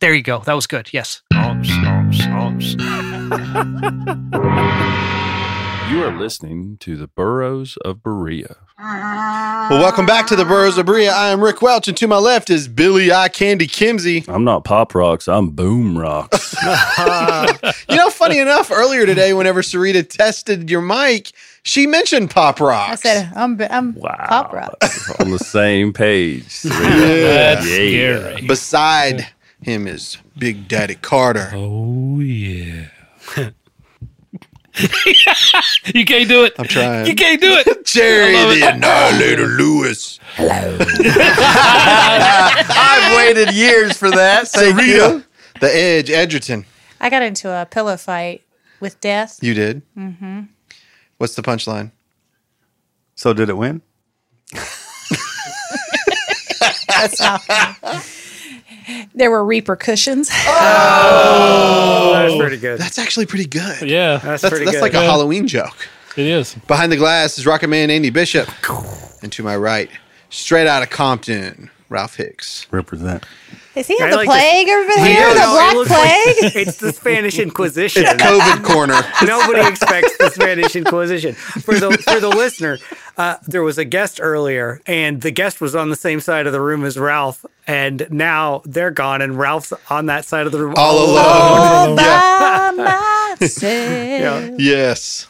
There you go. That was good. Yes. You are listening to the Burros of Berea. Well, welcome back to the Burros of Berea. I am Rick Welch, and to my left is Billy Eye Candy Kimsey. I'm not Pop Rocks, I'm Boom Rocks. You know, funny enough, earlier today, whenever Sarita tested your mic, she mentioned Pop Rocks. I said, I'm, I'm Wow. pop rock. On the same page. Yeah. yeah. Beside him is Big Daddy Carter. Oh yeah. you can't do it. I'm trying. You can't do it. Jerry the Annihilator Lewis. Hello. I've waited years for that. Thank Sarita, the Edge, Edgerton. I got into a pillow fight with death. You did? Mm-hmm. What's the punchline? So did it win? That's not There were repercussions. Oh, That's pretty good. That's actually pretty good. Yeah, That's, That's, pretty that's good. like a Halloween joke. it is. Behind the glass is Rocket Man Andy Bishop. And to my right, straight out of Compton, Ralph Hicks. Represent. Is he I have the like to- plague over He there? is. The No, it black like- plague? it's the Spanish Inquisition. COVID corner. Nobody expects the Spanish Inquisition. For the for the listener, uh, there was a guest earlier, and the guest was on the same side of the room as Ralph, and now they're gone, and Ralph's on that side of the room All alone. All Yeah. by myself. Yes.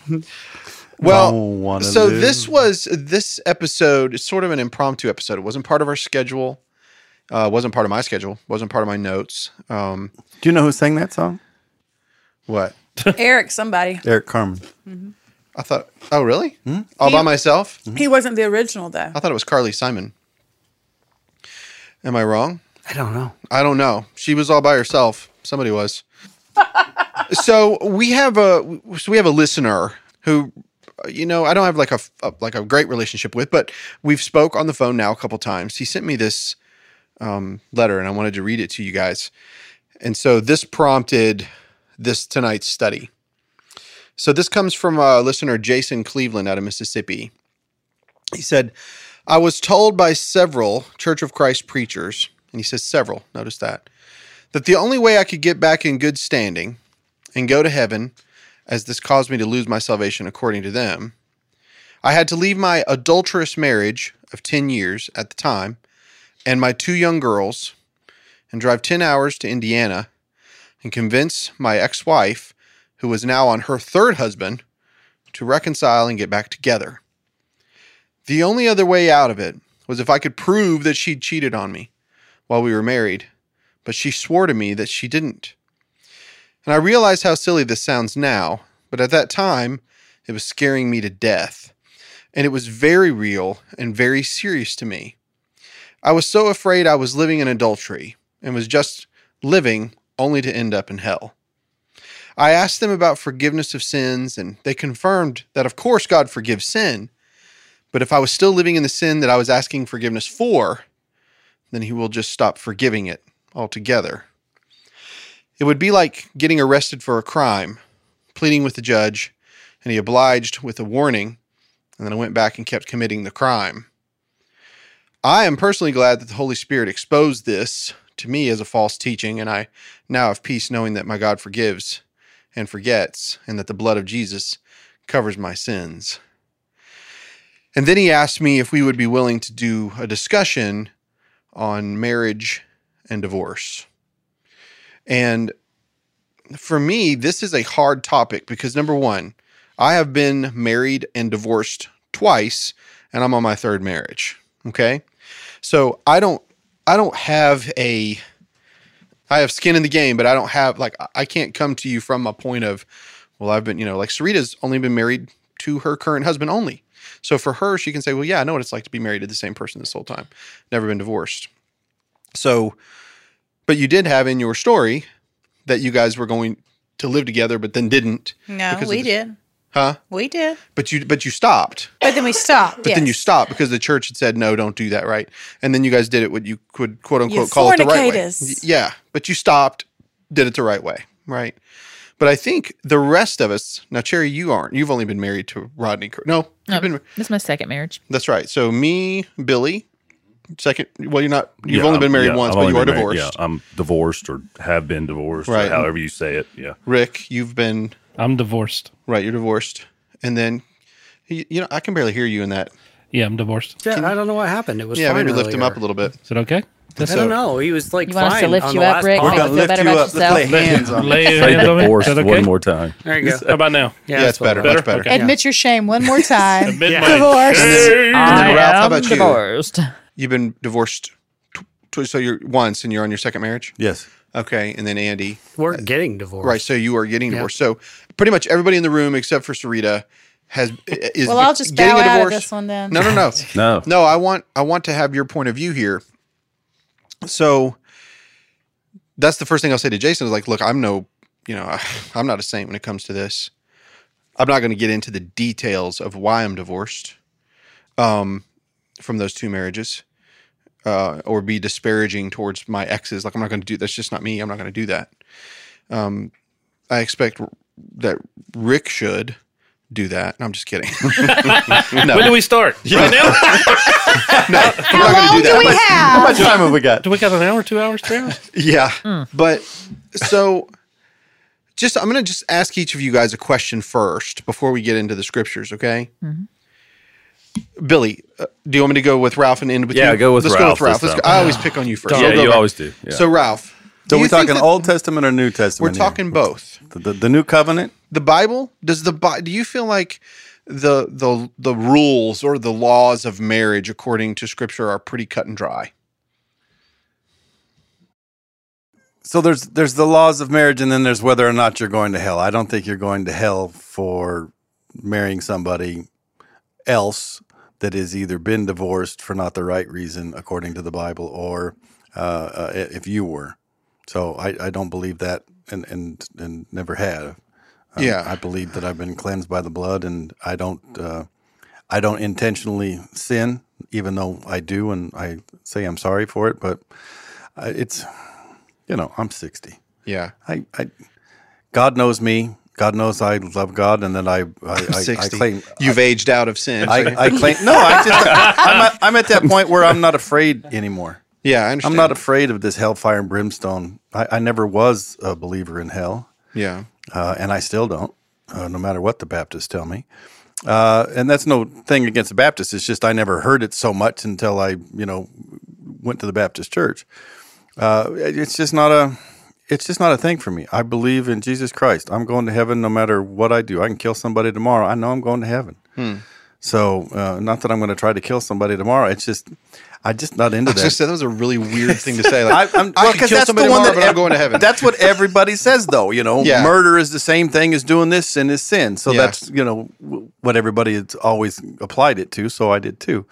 Well, so live. this was this episode is sort of an impromptu episode. It wasn't part of our schedule. Uh, wasn't part of my schedule. Wasn't part of my notes. Um, Do you know who sang that song? what Eric, somebody. Eric Carmen. I thought? Oh, really? All by myself? He wasn't the original, though. I thought it was Carly Simon. Am I wrong? I don't know. I don't know. She was all by herself. Somebody was. so we have a so we have a listener who, you know, I don't have like a, a like a great relationship with, but we've spoke on the phone now a couple times. He sent me this um, letter, and I wanted to read it to you guys. And so this prompted this tonight's study. So this comes from a listener Jason Cleveland out of Mississippi. He said, I was told by several Church of Christ preachers, and he says several, notice that, that the only way I could get back in good standing and go to heaven, as this caused me to lose my salvation according to them, I had to leave my adulterous marriage of 10 years at the time and my two young girls and drive 10 hours to Indiana and convince my ex wife, who was now on her third husband, to reconcile and get back together. The only other way out of it was if I could prove that she'd cheated on me while we were married, but she swore to me that she didn't. And I realize how silly this sounds now, but at that time, it was scaring me to death. And it was very real and very serious to me. I was so afraid I was living in adultery and was just living only to end up in hell. I asked them about forgiveness of sins, and they confirmed that, of course, God forgives sin. But if I was still living in the sin that I was asking forgiveness for, then He will just stop forgiving it altogether. It would be like getting arrested for a crime, pleading with the judge, and he obliged with a warning, and then I went back and kept committing the crime. I am personally glad that the Holy Spirit exposed this to me as a false teaching, and I now have peace knowing that my God forgives and forgets, and that the blood of Jesus covers my sins. And then he asked me if we would be willing to do a discussion on marriage and divorce. And for me, this is a hard topic because number one, I have been married and divorced twice, and I'm on my third marriage. Okay. So I don't I don't have a I have skin in the game, but I don't have like I- can't come to you from a point of, well, I've been, you know, like Sarita's only been married to her current husband only. So for her, she can say, well, yeah, I know what it's like to be married to the same person this whole time, never been divorced. So, but you did have in your story that you guys were going to live together, but then didn't. No, we did. Huh? We did. But you but you stopped. But then we stopped. But then you stopped because the church had said no, don't do that, right? And then you guys did it what you could quote unquote call it the right way. Yeah, but you stopped, did it the right way, right? But I think the rest of us now, Cherry, you aren't. You've only been married to Rodney. Cur- No, No, you've been. this is my second marriage. That's right. So me, Billy, second. Well, you're not. You've Yeah, only been I'm- married yeah, once, I've but you are been married- divorced. Yeah, I'm divorced or have been divorced, Right. or however you say it. Yeah. Rick, you've been I'm divorced. right. You're divorced, and then you, you know I can barely hear you in that. Yeah, I'm divorced. Yeah, I don't know what happened. It was Yeah, fine maybe lift him earlier. up a little bit. Is it okay? I don't know. He was like You want us to fine lift on you the up, last Rick? part. Make you feel better about yourself? lay hands on. Lay hands on me. Is divorced that one more time. There you go. How about now? Yeah, that's it's better. what- Much better. Okay. Admit your shame one more time. Admit Yeah. my Divorce. shame. I Ralph, how am about you? divorced. You've been divorced, tw- tw- so you're once, and you're on your second marriage. Yes. Okay, and then Andy. We're getting divorced. Right, so you are getting Yeah. divorced. So pretty much everybody in the room except for Sarita has is Well, I'll just getting bow a out of divorce. this one then. No, no, no, No. no. I want I want to have your point of view here. So that's the first thing I'll say to Jason is like, look, I'm no, you know, I'm not a saint when it comes to this. I'm not going to get into the details of why I'm divorced um, from those two marriages uh, or be disparaging towards my exes. Like, I'm not going to do that's just not me. I'm not going to do that. Um, I expect that Rick should do that. No, I'm just kidding. no, When do we start? Right now? no, I'm How long do do that. we But- How much time have we got? Do we got an hour, two hours, three hours? Yeah. But so just I'm going to just ask each of you guys a question first before we get into the scriptures, okay? Billy, uh, do you want me to go with Ralph and end with Yeah, you? go with Let's Ralph go with Ralph. Let's go. I always pick on you first. Yeah, you back. always do. Yeah. So Ralph, So we're talking Old Testament or New Testament. We're Testament? here? talking both. the, the, the New Covenant. The Bible does the Bi- do you feel like the the the rules or the laws of marriage according to scripture are pretty cut and dry? So there's there's the laws of marriage, and then there's whether or not you're going to hell. I don't think you're going to hell for marrying somebody else that has either been divorced for not the right reason according to the Bible, or uh, uh, if you were. So I, I don't believe that, and and and never have. Um, Yeah. I believe that I've been cleansed by the blood, and I don't uh, I don't intentionally sin, even though I do, and I say I'm sorry for it. But uh, it's you know I'm 60. Yeah. I, I God knows me. God knows I love God, and that I I, I, I claim You've aged out of sin. I, I claim no. I just I'm at, I'm at that point where I'm not afraid anymore. yeah, I understand. I'm not afraid of this hellfire and brimstone. I, I never was a believer in hell, Yeah. uh, and I still don't, uh, no matter what the Baptists tell me. Uh, and that's no thing against the Baptists. It's just I never heard it so much until I, you know, went to the Baptist church. Uh, it's just not a, it's just not a thing for me. I believe in Jesus Christ. I'm going to heaven no matter what I do. I can kill somebody tomorrow. I know I'm going to heaven. So, uh, not that I'm going to try to kill somebody tomorrow. It's just, I just not into I that. just said that was a really weird thing to say. Like, I, I'm, I well, could kill that's somebody tomorrow, that but I'm going to heaven. That's what everybody says, though. You know, Yeah. murder is the same thing as doing this sin is sin. So Yeah. that's you know what everybody has always applied it to. So I did too.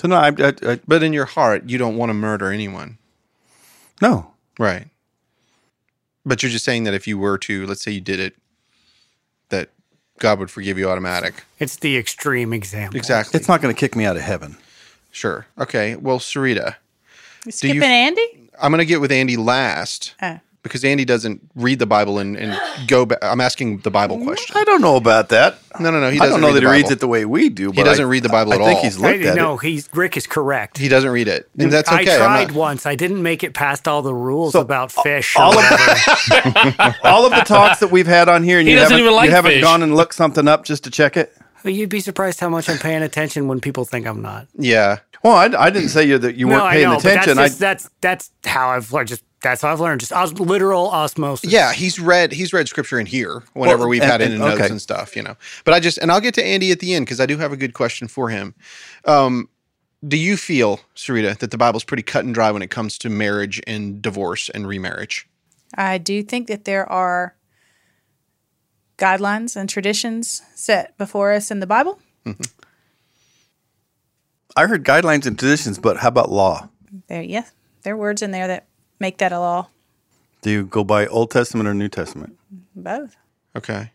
So no, I, I, I But in your heart, you don't want to murder anyone. no. Right. But you're just saying that if you were to, let's say you did it, that God would forgive you automatic. It's the extreme example. Exactly. It's not going to kick me out of heaven. Sure. Okay. Well, Sarita, You skipping you- Andy? I'm going to get with Andy last Oh. Because Andy doesn't read the Bible and, and go back. I'm asking the Bible question. I don't know about that. No, no, no. He I doesn't don't know that he reads it the way we do. But doesn't I- read the Bible I at all. I think he's looked I- at no, it. he's Rick is correct. He doesn't read it. And mm, that's okay. I I'm tried not- once. I didn't make it past all the rules So, about fish. all of. All of the talks that we've had on here, and He you doesn't haven't, even like you haven't fish. gone and looked something up just to check it. You'd be surprised how much I'm paying attention when people think I'm not. Yeah. Well, I, I didn't say you that you no, weren't I paying know, attention. but that's, just, I, that's that's how I've learned. Just that's how I've learned. Just os- literal osmosis. Yeah, he's read he's read scripture in here whenever Well, we've and- had it and- in notes okay. and stuff, you know. But I just and I'll get to Andy at the end because I do have a good question for him. Um, do you feel, Sarita, that the Bible's pretty cut and dry when it comes to marriage and divorce and remarriage? I do think that there are guidelines and traditions set before us in the Bible. I heard guidelines and traditions, but how about law? There, yeah, there are words in there that make that a law. Do you go by Old Testament or New Testament? Both. Okay.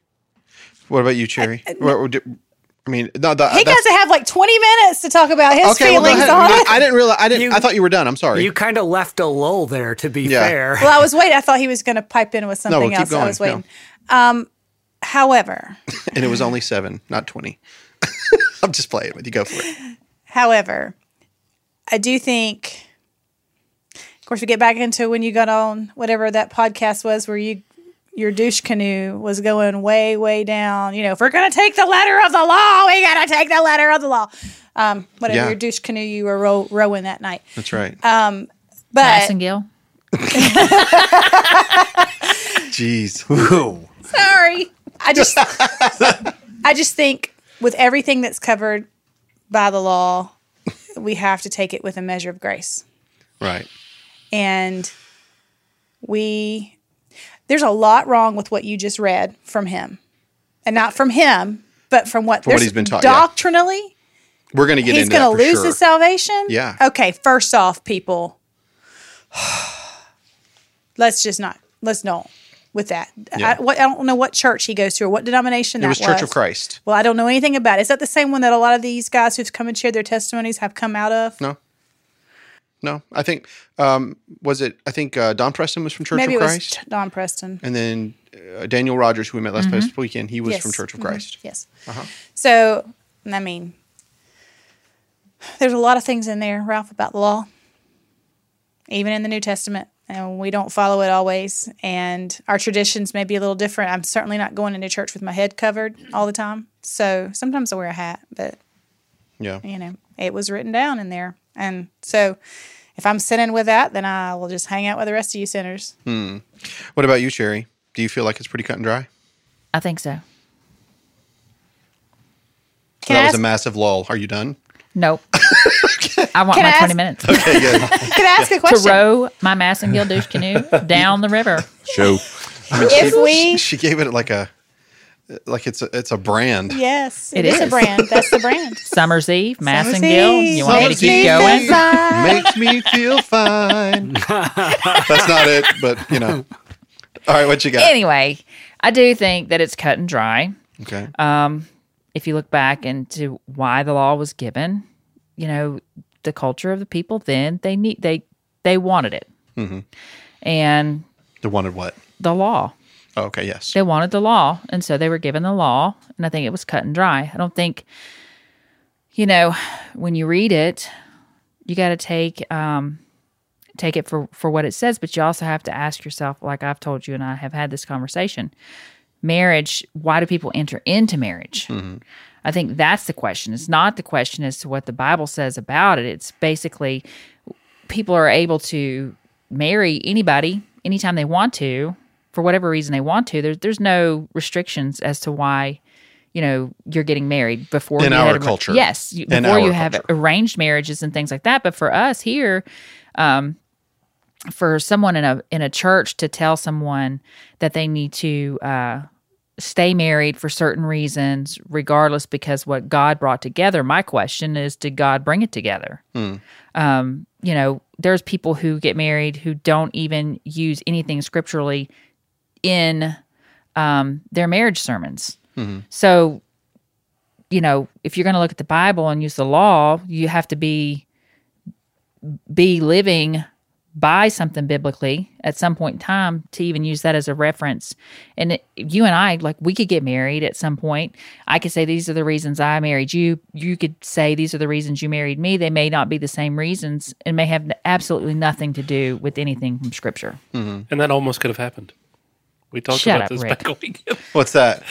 What about you, Cherry? What- what I mean, no, the, He that's- got to have like 20 minutes to talk about his okay. Well, feelings ahead. on No, it. I didn't realize. I didn't. You- I thought you were done. I'm sorry. You kind of left a lull there, to be Yeah. fair. well, I was waiting. I thought he was going to pipe in with something no, we'll keep else. I was waiting. Um, however, and it was only seven, not twenty. I'm just playing with you. Go for it. however, I do think, of course, we get back into when you got on whatever that podcast was where you your douche canoe was going way, way down. You know, if we're going to take the letter of the law, we got to take the letter of the law. Um, whatever Yeah. your douche canoe you were row- rowing that night. That's right. Um, But Massengill. Jeez. sorry. I just I just think with everything that's covered by the law, we have to take it with a measure of grace. Right. And we there's a lot wrong with what you just read from him. And not from him, but from what, From what he's been taught, yeah. Doctrinally, We're going to get he's into that going to lose sure. his salvation. Yeah. Okay, first off, people, let's just not let's don't with that. Yeah. I, what, I don't know what church he goes to or what denomination It that was Church of Christ. Well, I don't know anything about it. Is that the same one that a lot of these guys who've come and shared their testimonies have come out of? No. No, I think um, was it? I think uh, Don Preston was from Church Maybe of it was Christ, T- Don Preston. and then uh, Daniel Rogers, who we met last past weekend, he was Yes. from Church of Mhm. Christ. Yes. Uh-huh. So, I mean, there's a lot of things in there, Ralph, about the law, even in the New Testament, and we don't follow it always. And our traditions may be a little different. I'm certainly not going into church with my head covered all the time. So sometimes I wear a hat, but Yeah. you know, it was written down in there. And so if I'm sinning with that, then I will just hang out with the rest of you sinners. Hmm. What about you, Cherry? Do you feel like it's pretty cut and dry? I think so. Can that I was a massive lull. Are you done? Nope. I want Can my I 20 minutes Okay, good. Can I ask a to question? row my Massengill douche canoe down the river. Show. If we she gave it like a like it's a it's a brand. Yes, It it is. a brand. That's the brand. Summer's Eve, Summer's Massengill. Eve. You want me to keep going? Makes me feel fine. That's not it, but you know. All right, what you got? Anyway, I do think that it's cut and dry. Okay. Um, if you look back into why the law was given, you know, the culture of the people then they need they they wanted it, mm-hmm. and they wanted what? the law Oh, okay, yes. they wanted the law, and so they were given the law, and I think it was cut and dry. I don't think, you know, when you read it, you got to take um take it for for what it says, but you also have to ask yourself, like I've told you, and I have had this conversation. Marriage, why do people enter into marriage? I think that's the question. It's not the question as to what the Bible says about it. It's basically people are able to marry anybody anytime they want to for whatever reason they want to. There's there's no restrictions as to why you know you're getting married before In you our had culture. Yes, you- before you have culture. arranged marriages and things like that. But for us here, um, for someone in a in a church to tell someone that they need to uh, stay married for certain reasons, regardless, because what God brought together. My question is, did God bring it together? Um, you know, there's people who get married who don't even use anything scripturally in um, their marriage sermons. So, you know, if you're going to look at the Bible and use the law, you have to be be living by something biblically at some point in time to even use that as a reference. And it, you and I, like, we could get married at some point. I could say these are the reasons I married you. You could say these are the reasons you married me. They may not be the same reasons and may have absolutely nothing to do with anything from Scripture. And that almost could have happened. We talked Shut about up, this Rick. back a week. What's that?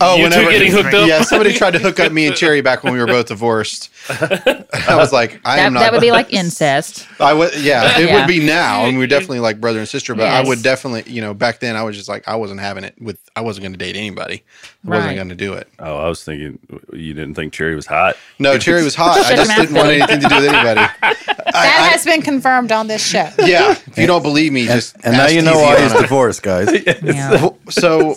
Oh, You two whenever getting hooked up? Yeah, somebody tried to hook up me and Cherry back when we were both divorced. I was like, I That, am not. that would be like incest. I would, yeah, it Yeah. would be now, and we're definitely like brother and sister. But I would definitely, you know, back then I was just like, I wasn't having it with. I wasn't going to date anybody. I wasn't going to do it. Oh, I was thinking you didn't think Cherry was hot. No, Cherry was hot. I just didn't want anything to do with anybody. That has been confirmed on this show. Yeah, if you don't believe me, just And now ask you know why he's divorced, guys. Yeah. So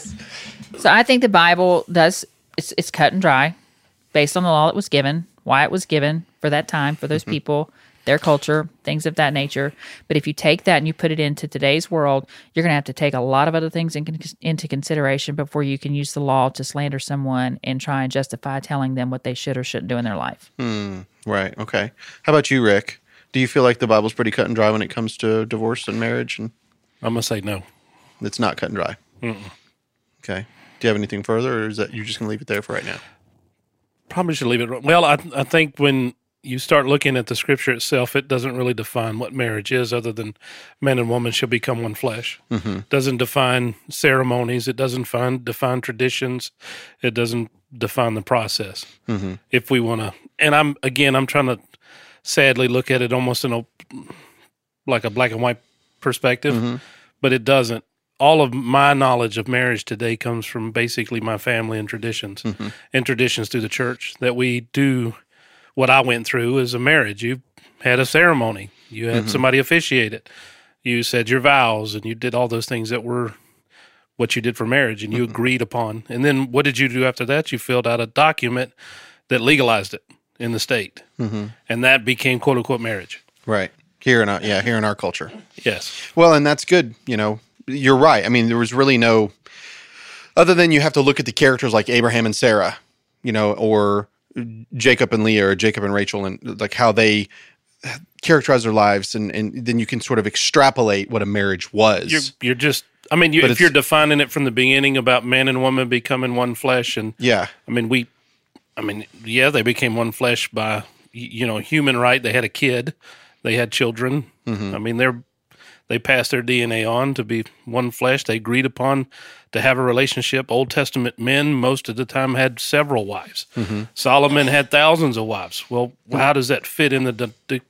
So I think the Bible does it's it's cut and dry based on the law that was given, why it was given for that time for those mm-hmm. people. their culture, things of that nature. But if you take that and you put it into today's world, you're going to have to take a lot of other things in, into consideration before you can use the law to slander someone and try and justify telling them what they should or shouldn't do in their life. Hmm, right. Okay. How about you, Rick? Do you feel like the Bible's pretty cut and dry when it comes to divorce and marriage, and I'm gonna say no. it's not cut and dry? Okay. Do you have anything further, or is that you're just going to leave it there for right now? Probably should leave it. Well, I I think when you start looking at the scripture itself, it doesn't really define what marriage is, other than man and woman shall become one flesh. Mm-hmm. Doesn't define ceremonies. It doesn't define define traditions. It doesn't define the process. Mm-hmm. If we want to, and I'm again, I'm trying to sadly look at it almost in a like a black and white perspective, mm-hmm. but it doesn't. All of my knowledge of marriage today comes from basically my family and traditions, mm-hmm. and traditions through the church that we do what I went through as a marriage. You had a ceremony, you had mm-hmm. somebody officiate it, you said your vows, and you did all those things that were what you did for marriage, and you mm-hmm. agreed upon. And then what did you do after that? You filled out a document that legalized it in the state, and that became quote unquote marriage. Right. Here in our yeah, here in our culture. Yes. Well, and that's good. You know, you're right. I mean, there was really no, other than you have to look at the characters like Abraham and Sarah, you know, or Jacob and Leah, or Jacob and Rachel, and like how they characterize their lives, and and then you can sort of extrapolate what a marriage was. You're you're just. I mean, you, if you're defining it from the beginning about man and woman becoming one flesh, and yeah. I mean, we, I mean, yeah, they became one flesh by you know human right. They had a kid, they had children. Mm-hmm. I mean, they're they passed their DNA on to be one flesh. They agreed upon to have a relationship. Old Testament men most of the time had several wives. Mm-hmm. Solomon had thousands of wives. Well, how does that fit in the, the the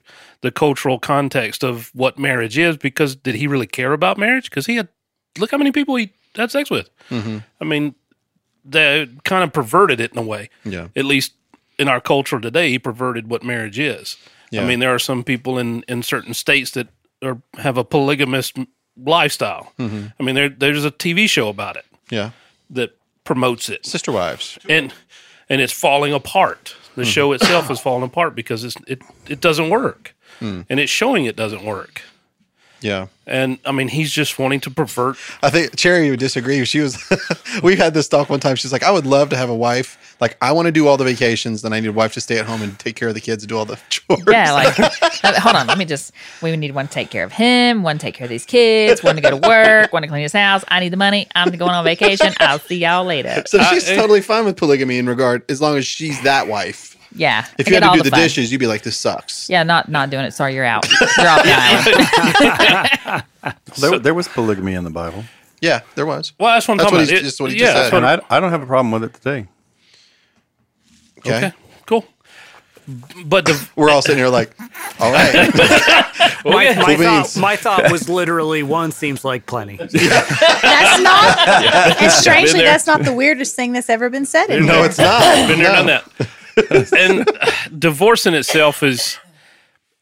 the cultural context of what marriage is? Because did he really care about marriage? Because he had look how many people he had sex with. Mm-hmm. I mean, they kind of perverted it in a way. Yeah. At least in our culture today, he perverted what marriage is. Yeah. I mean, there are some people in, in certain states that are have a polygamous lifestyle. Mm-hmm. I mean, there there's a TV show about it Yeah. that promotes it, Sister wives. and and it's falling apart. The mm-hmm. show itself is falling apart because it's, it it doesn't work, mm. and it's showing it doesn't work. Yeah. And I mean, he's just wanting to pervert. I think Cherry would disagree. She was, we had this talk one time. She's like, I would love to have a wife. Like, I want to do all the vacations. Then I need a wife to stay at home and take care of the kids and do all the chores. Yeah, like uh, hold on, let me just we need one to take care of him, one to take care of these kids, one to go to work, one to clean his house. I need the money. I'm going on vacation. I'll see y'all later. so she's I- totally fine with polygamy in regard, as long as she's that wife. Yeah. If I you had to do the, fun. dishes, you'd be like, this sucks. Yeah, not not doing it. Sorry, you're out. You're off the island. There, there was polygamy in the Bible, Yeah, there was. Well, that's what I'm That's talking what about. It- just what he yeah, just said. what- and I, I don't have a problem with it today. Okay. okay, cool. But the, We're all sitting here like, all right. My, Okay. my, thought, my thought was literally one seems like plenty. That's not, and strangely, that's not the weirdest thing that's ever been said in no, here. it's not. been there, No. done that. and uh, divorce in itself is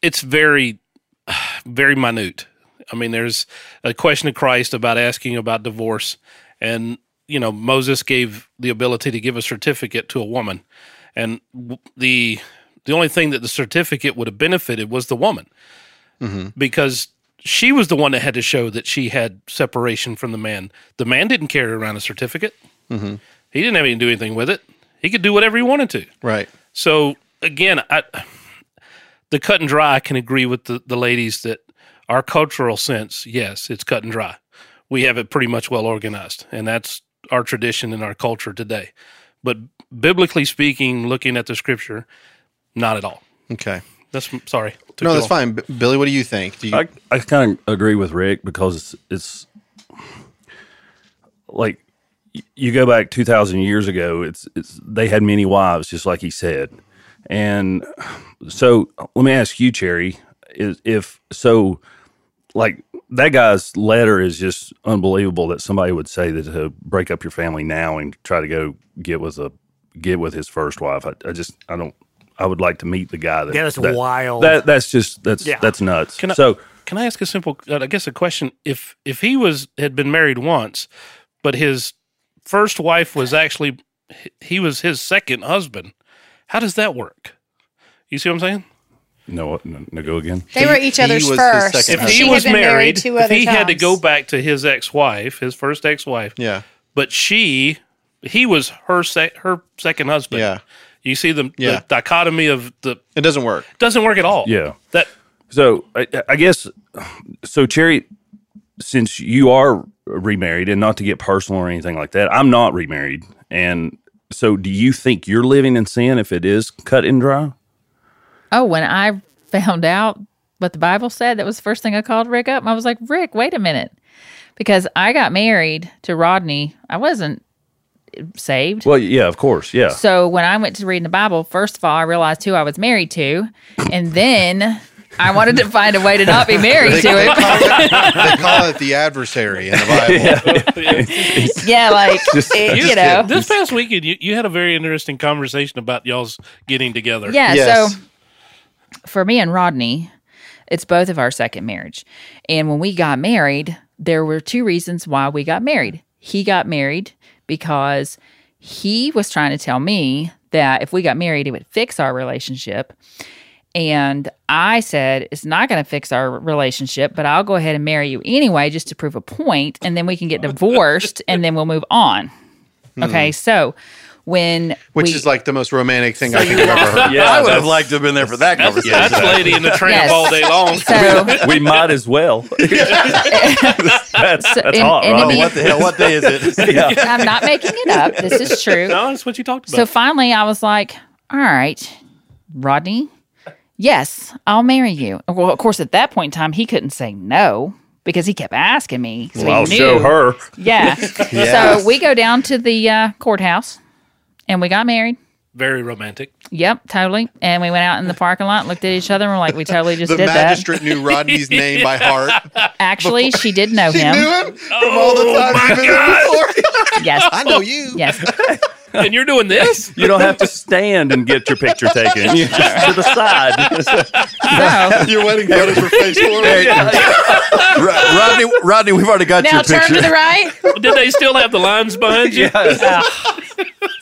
it's very very minute. I mean, there's a question of Christ about asking about divorce, and you know Moses gave the ability to give a certificate to a woman, and the the only thing that the certificate would have benefited was the woman, because she was the one that had to show that she had separation from the man. The man didn't carry around a certificate. He didn't have anything to do anything with it. He could do whatever he wanted to. Right. So again, I, the cut and dry I can agree with the, the ladies that our cultural sense, yes, it's cut and dry. We have it pretty much well organized, and that's our tradition and our culture today. But biblically speaking, looking at the scripture, not at all. Okay. That's sorry. No, that's long. fine. B- Billy, what do you think? Do you, I, I kind of agree with Rick because it's, it's like y- you go back 2000 years ago it's it's they had many wives just like he said and so let me ask you cherry is if so like that guy's letter is just unbelievable that somebody would say that to break up your family now and try to go get with a get with his first wife i, I just i don't i would like to meet the guy that Yeah, that's that- wild. that that's just that's Yeah. that's nuts Can I, so can I ask a simple, uh, I guess, a question? If if he was had been married once, but his first wife was actually he was his second husband, how does that work? You see what I'm saying? No, no, no go again. They were each other's first. If he had was been married, if other he had to go back to his ex-wife, his first ex-wife, Yeah. but she, he was her sec, her second husband. Yeah. You see the, Yeah. the dichotomy of the It doesn't work. doesn't work at all. Yeah. That So I, I guess so, Cherry. Since you are remarried, and not to get personal or anything like that, I'm not remarried, and so do you think you're living in sin if it is cut and dry? Oh, when I found out what the Bible said, that was the first thing I called Rick up. I was like, Rick, wait a minute. Because I got married to Rodney. I wasn't saved. Well, yeah, of course, yeah. So when I went to reading the Bible, first of all, I realized who I was married to. And then I wanted to find a way to not be married to they, him. call it, they call it the adversary in the Bible. yeah, like, it- you know. this past weekend, you, you had a very interesting conversation about y'all's getting together. Yeah. Yes. So for me and Rodney, it's both of our second marriage. And when we got married, there were two reasons why we got married. He got married because he was trying to tell me that if we got married, it would fix our relationship. And I said, it's not going to fix our relationship, but I'll go ahead and marry you anyway, just to prove a point, and then we can get oh divorced and then we'll move on. Hmm. Okay. So when Which we, is like the most romantic thing I think I've ever heard. Yeah, I would have liked to have been there for that That's, conversation. that's lady in the tramp Yes. all day long. so we might as well. that's that's and- hot, and right? to Oh, what the hell? What day is it? yeah. I'm not making it up. This is true. no, that's what you talked about. So finally, I was like, all right, Rodney, yes, I'll marry you. Well, of course, at that point in time, he couldn't say no because he kept asking me. So Well, I'll he show her. Yeah. Yeah. So we go down to the uh, courthouse and we got married. very romantic. Yep, totally. And we went out in the parking lot, looked at each other, and we're like, we totally just did. That. The did magistrate knew Rodney's name by heart. that. Actually, she did know She him. knew him from all the time. he's been before. Yes. I know you. Yes. And you're doing this? You don't have to stand and get your picture taken. You just to the side. So Your wedding photos were face forward. Rodney, Rodney, we've already got your picture. Now your turn picture. to the right. Did they still have the lines behind you?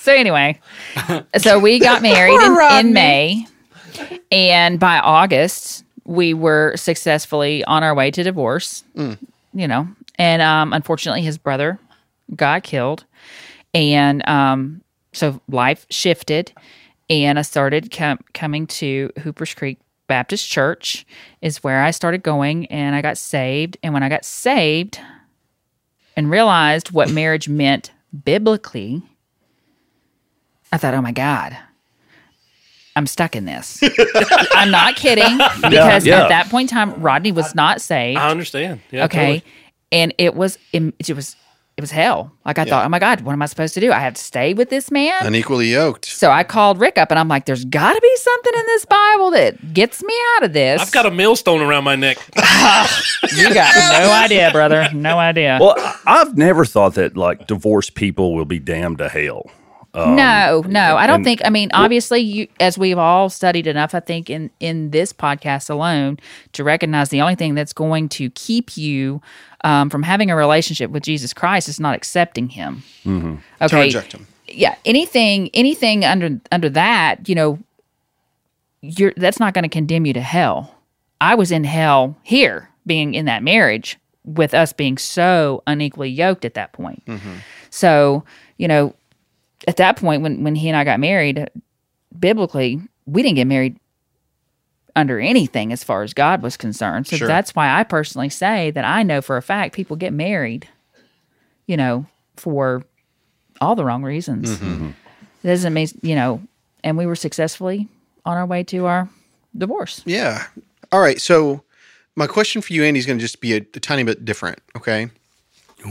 So anyway, so we got married in, in May, and by August we were successfully on our way to divorce. You know, and um, unfortunately, his brother got killed, and um, so life shifted, and I started com- coming to Hoopers Creek Baptist Church is where I started going, and I got saved. And when I got saved, and realized what marriage meant biblically. I thought, oh my God, I'm stuck in this. I'm not kidding because yeah. at that point in time, Rodney was not saved. I understand. Yeah, okay. totally. And it was, it was, it was hell. Like I thought, oh my God, what am I supposed to do? I have to stay with this man. Unequally yoked. so I called Rick up and I'm like, there's got to be something in this Bible that gets me out of this. I've got a millstone around my neck. you got no idea, brother. No idea. Well, I- I've never thought that like divorced people will be damned to hell. Um, no, no, I don't and- think. I mean, obviously, you as we've all studied enough, I think in in this podcast alone to recognize the only thing that's going to keep you um, from having a relationship with Jesus Christ is not accepting Him. Mm-hmm. To Okay, reject him. yeah, anything anything under under that, you know, you're that's not going to condemn you to hell. I was in hell here, being in that marriage with us being so unequally yoked at that point. Mm-hmm. So, you know, at that point when when he and I got married, biblically, we didn't get married under anything as far as God was concerned. So Sure. that's why I personally say that I know for a fact people get married, you know, for all the wrong reasons. It doesn't mean, you know, and we were successfully on our way to our divorce. Yeah. All right. So my question for you, Andy, is going to just be a, a tiny bit different. Okay.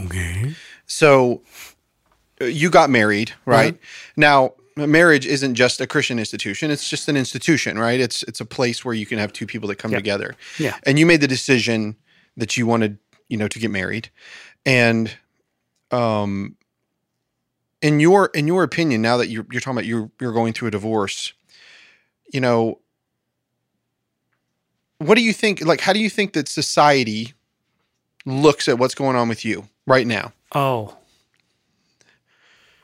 Okay. So you got married, right? Now, marriage isn't just a Christian institution; it's just an institution, right? It's it's a place where you can have two people that come together. Yeah. And you made the decision that you wanted, you know, to get married, and um, in your in your opinion, now that you're you're talking about you're you're going through a divorce, you know, what do you think? Like, how do you think that society looks at what's going on with you right now? Oh.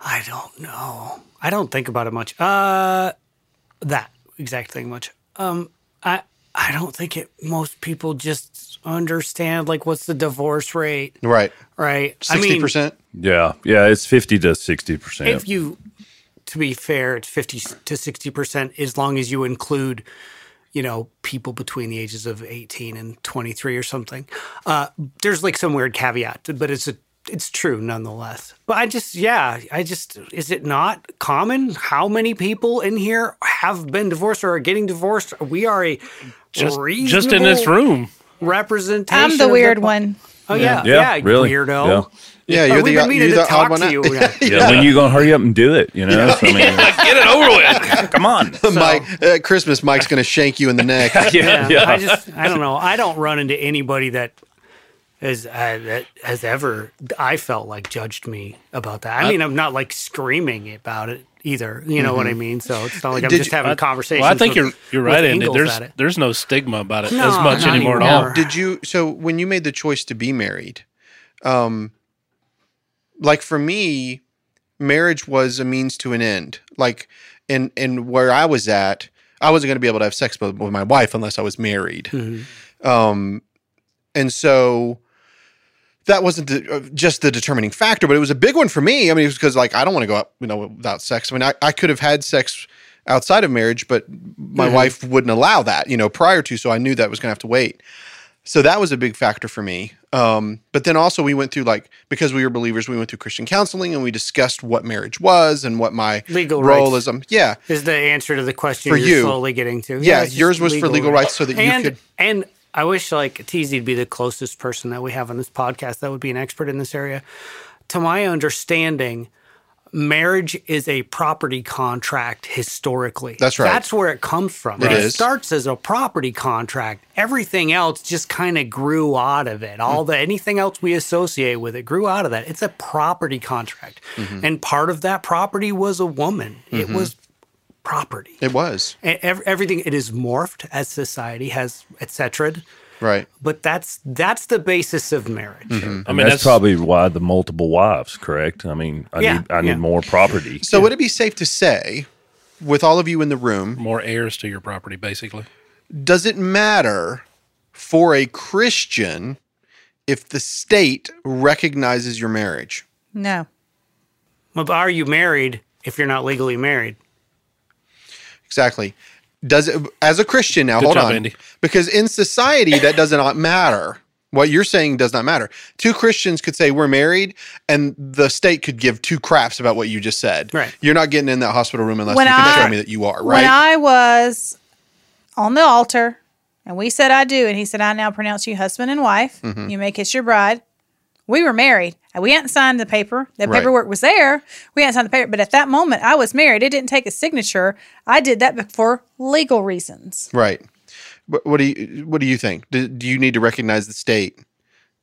I don't know. I don't think about it much. Uh that exact thing much. Um I I don't think it. Most people just understand like what's the divorce rate, Right. right? I Sixty mean, percent. Yeah, yeah, it's fifty to sixty percent. if you, to be fair, it's fifty to sixty percent as long as you include, you know, people between the ages of eighteen and twenty three or something. Uh, there's like some weird caveat, but it's a it's true nonetheless. But I just, yeah, I just, is it not common how many people in here have been divorced or are getting divorced? We are a Just, just in this room. representation. I'm the weird po- one. Oh yeah, Yeah, yeah, really. weirdo. Yeah, Oh, you're we've the, been you're to the talk odd one to you. Yeah, when you gonna hurry up and do it? You know, So, I mean, Get it over with. come on. Mike, at Christmas, Mike's going to shank you in the neck. Yeah, yeah, yeah. I just I don't know. I don't run into anybody that has uh, that has ever I felt like judged me about that. I mean, I'm not like screaming about it either. You know what I mean? So it's not like I'm Did just you- having I- conversations. Well, I think with- you're you're right, Andy. Ingalls There's there's no stigma about it No, as much not anymore, at anymore. all. Did you? So when you made the choice to be married, um, like for me, marriage was a means to an end. Like, in in where I was at, I wasn't going to be able to have sex with, with my wife unless I was married. Mhm. Um, and so that wasn't the, uh, just the determining factor, but it was a big one for me. I mean, it was because like I don't want to go out, you know, without sex. I mean, I, I could have had sex outside of marriage, but my wife wouldn't allow that, you know, prior to. So I knew that was going to have to wait. So that was a big factor for me. Um, but then also we went through like because we were believers, we went through Christian counseling and we discussed what marriage was and what my Legal role rights. is. Um, yeah, is the answer to the question For you're you. slowly getting to. Yeah, just yours was for legal rights so that you could- And I wish like Teasy would be the closest person that we have on this podcast that would be an expert in this area. To my understanding, marriage is a property contract historically. That's right. That's where it comes from. It it starts as a property contract. Everything else just kind of grew out of it. All the anything else we associate with it grew out of that. It's a property contract. Mm-hmm. And part of that property was a woman. It was property. it was E- ev- everything it is morphed as society has etc right. but that's that's the basis of marriage mm-hmm. I I mean, mean, that's, that's, probably why the multiple wives. Correct. I mean, I Yeah, need I need yeah. more property. So would it be safe to say, with all of you in the room, more heirs to your property, basically. does it matter for a Christian if the state recognizes your marriage? No. but are you married if you're not legally married Exactly. Does it as a Christian now? Good hold job, on, Andy. because in society that does not matter. What you're saying does not matter. Two Christians could say we're married, and the state could give two craps about what you just said. Right. You're not getting in that hospital room unless When you can I- show me that you are. Right. When I was on the altar and we said, I do, and he said, I now pronounce you husband and wife. Mm-hmm. You may kiss your bride. We were married. Uh, we hadn't signed the paper. The Right. paperwork was there. We hadn't signed the paper. But at that moment, I was married. It didn't take a signature. I did that for legal reasons. right. What, what do you What do you think? Do, do you need to recognize the state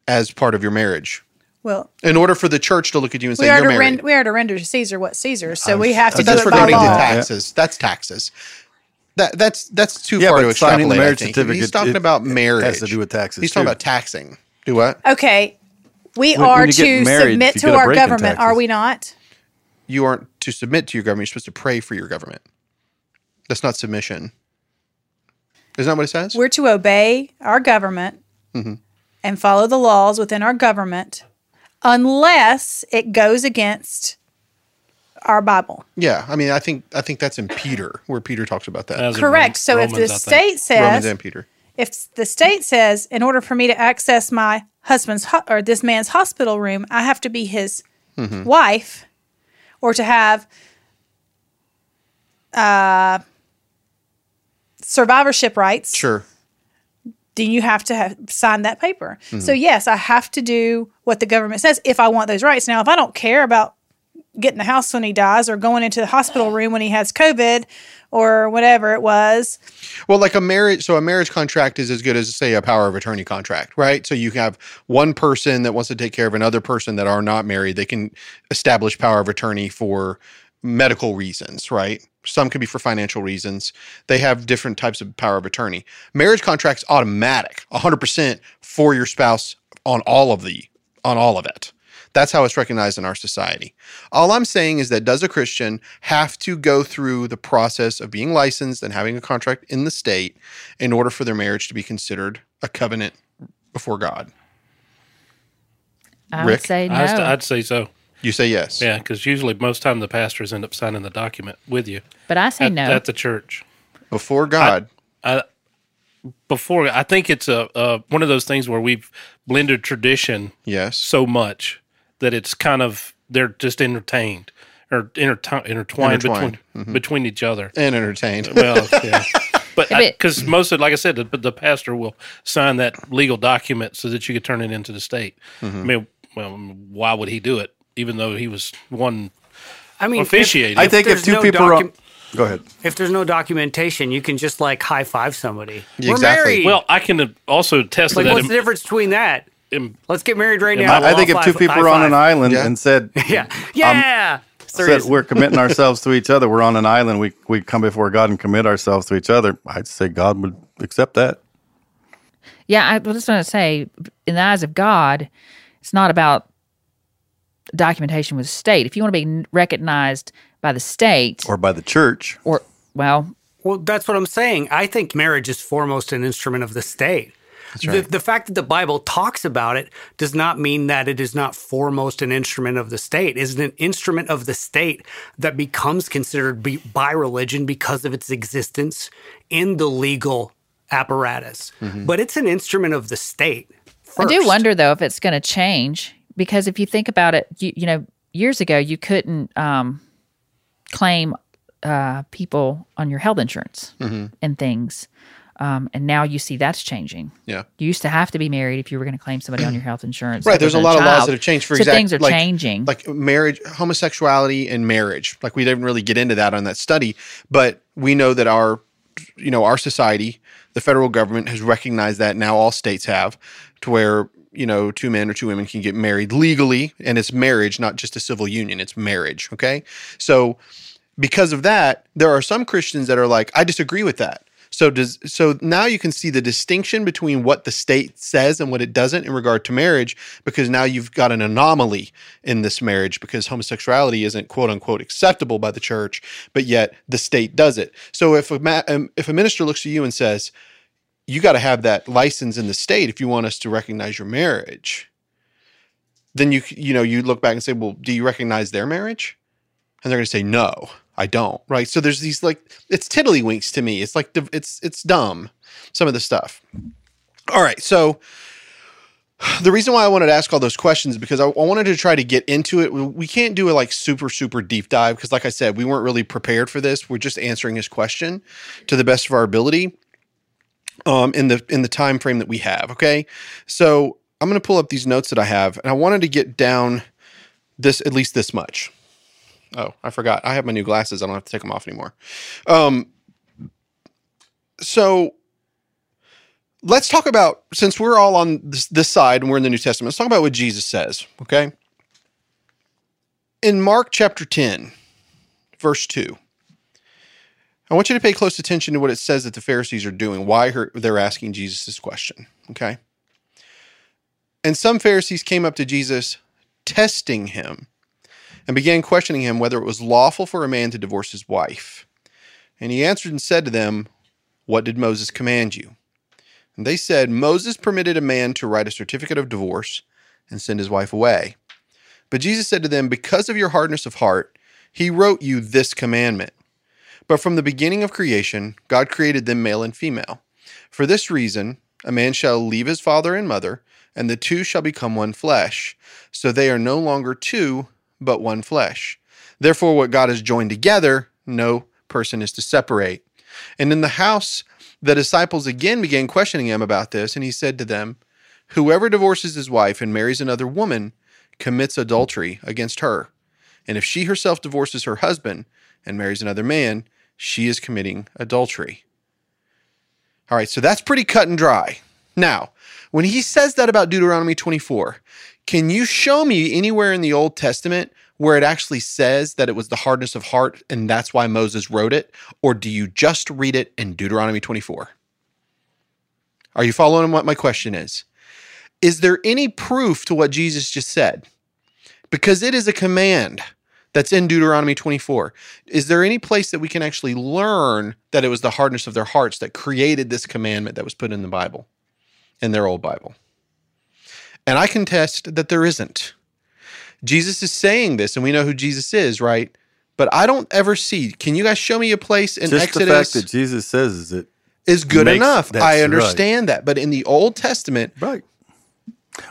as part of your marriage Well, in order for the church to look at you and say you're married? rend- we are to render to Caesar what Caesar. So we have to But do that's it regarding to law. taxes. That's taxes. That that's that's too Yeah, far but to signing the marriage certificate, He's talking it- about it marriage. has to do with taxes, He's talking about taxing. Do what? Okay. We When- are when to married, submit to our break in government, are we not? You aren't to submit to your government. You're supposed to pray for your government. That's not submission. Isn't that what it says? We're to obey our government Mm-hmm. and follow the laws within our government unless it goes against our Bible. yeah, I mean, I think I think that's in Peter, where Peter talks about that. Correct. Rom- So if the Romans, I think. state Romans says, and Peter. If the state says, in order for me to access my husband's ho- or this man's hospital room, I have to be his Mm-hmm. wife, or to have uh, survivorship rights. Sure. then you have to have sign that paper. Mm-hmm. So yes, I have to do what the government says if I want those rights. Now, if I don't care about getting the house when he dies or going into the hospital room when he has COVID or whatever it was, Well, like a marriage, so a marriage contract is as good as, say, a power of attorney contract, right? So you have one person that wants to take care of another person that are not married. They can establish power of attorney for medical reasons, right? Some can be for financial reasons. They have different types of power of attorney. Marriage contracts automatic, 100% for your spouse on all of the on all of it. That's how it's recognized in our society. All I'm saying is that does a Christian have to go through the process of being licensed and having a contract in the state in order for their marriage to be considered a covenant before God? I Rick? would say no. I'd, I'd say so. You say yes. Yeah, because usually most time the pastors end up signing the document with you but I say at, no. at the church. Before God. I, before I think it's a, a one of those things where we've blended tradition yes. so much that it's kind of they're just entertained or intertwined, Intertwined. between mm-hmm. between each other. and entertained. Well, yeah. But because most of, like I said, the, the pastor will sign that legal document so that you could turn it into the state. Mm-hmm. I mean, well, why would he do it? Even though he was one I mean, if- officiating. I think if there's two no people are on, docu- go ahead. if there's no documentation, you can just like high five somebody. Yeah, We're exactly. married. well, I can also test like that. what's the difference between that? In- Let's get married right now. I- I think if two people high are on an island Yeah. and said yeah, um, yeah. said we're committing ourselves to each other, we're on an island, we we come before God and commit ourselves to each other, I'd say God would accept that. Yeah, I was just going to say, in the eyes of God, it's not about documentation with the state. If you want to be recognized by the state, Or by the church. or well, Well, that's what I'm saying. I think marriage is foremost an instrument of the state. The, the fact that the Bible talks about it does not mean that it is not foremost an instrument of the state. It is an instrument of the state that becomes considered be, by religion because of its existence in the legal apparatus. But it's an instrument of the state. I do wonder though if it's going to change because if you think about it, you, you know, years ago you couldn't um, claim uh, people on your health insurance Mm-hmm. and things, um, and now you see that's changing. Yeah. You used to have to be married if you were going to claim somebody on your health insurance. Right. There's a lot of laws that have changed. For so exact- things are like- changing. Like marriage, homosexuality, and marriage. Like we didn't really get into that on that study, but we know that our, you know, our society, the federal government has recognized that now. All states have, to where you know two men or two women can get married legally, and it's marriage, not just a civil union. It's marriage. Okay. So because of that, there are some Christians that are like, I disagree with that. So does so now you can see the distinction between what the state says and what it doesn't in regard to marriage, because now you've got an anomaly in this marriage because homosexuality isn't quote unquote acceptable by the church, but yet the state does it. So if a ma- um, if a minister looks at you and says, "You got to have that license in the state if you want us to recognize your marriage," then you you know you look back and say, "Well, do you recognize their marriage?" and they're going to say no i don't right? So there's these like it's tiddlywinks to me. It's like it's it's dumb some of the stuff. All right so the reason why i wanted to ask all those questions because I, I wanted to try to get into it. We we can't do a like super super deep dive because like i said we weren't really prepared for this. We're just answering his question to the best of our ability um in the in the time frame that we have okay? So i'm going to pull up these notes that i have and i wanted to get down this at least this much Oh, I forgot. I have my new glasses. I don't have to take them off anymore. Um, so let's talk about since we're all on this, this side and we're in the New Testament. Let's talk about what Jesus says. Okay. In Mark chapter ten, verse two. I want you to pay close attention to what it says that the Pharisees are doing, why they're asking Jesus this question. Okay. And some Pharisees came up to Jesus, testing him and began questioning him whether it was lawful for a man to divorce his wife. And he answered and said to them, What did Moses command you? And they said, Moses permitted a man to write a certificate of divorce and send his wife away. But Jesus said to them, Because of your hardness of heart, he wrote you this commandment. But from the beginning of creation, God created them male and female. For this reason, a man shall leave his father and mother, and the two shall become one flesh. So they are no longer two, but one flesh. Therefore, what God has joined together, no person is to separate. And in the house, the disciples again began questioning him about this, and he said to them, Whoever divorces his wife and marries another woman commits adultery against her. And if she herself divorces her husband and marries another man, she is committing adultery. All right, so that's pretty cut and dry. Now, when he says that about Deuteronomy 24, can you show me anywhere in the Old Testament where it actually says that it was the hardness of heart and that's why Moses wrote it? Or do you just read it in Deuteronomy 24? Are you following what my question is? Is there any proof to what Jesus just said? because it is a command that's in Deuteronomy 24. Is there any place that we can actually learn that it was the hardness of their hearts that created this commandment that was put in the Bible, in their old Bible? And I contest that there isn't. Jesus is saying this, and we know who Jesus is, right? But I don't ever see. Can you guys show me a place in Just the fact that Jesus says is it is good makes- enough? I right. understand that, but in the Old Testament, right.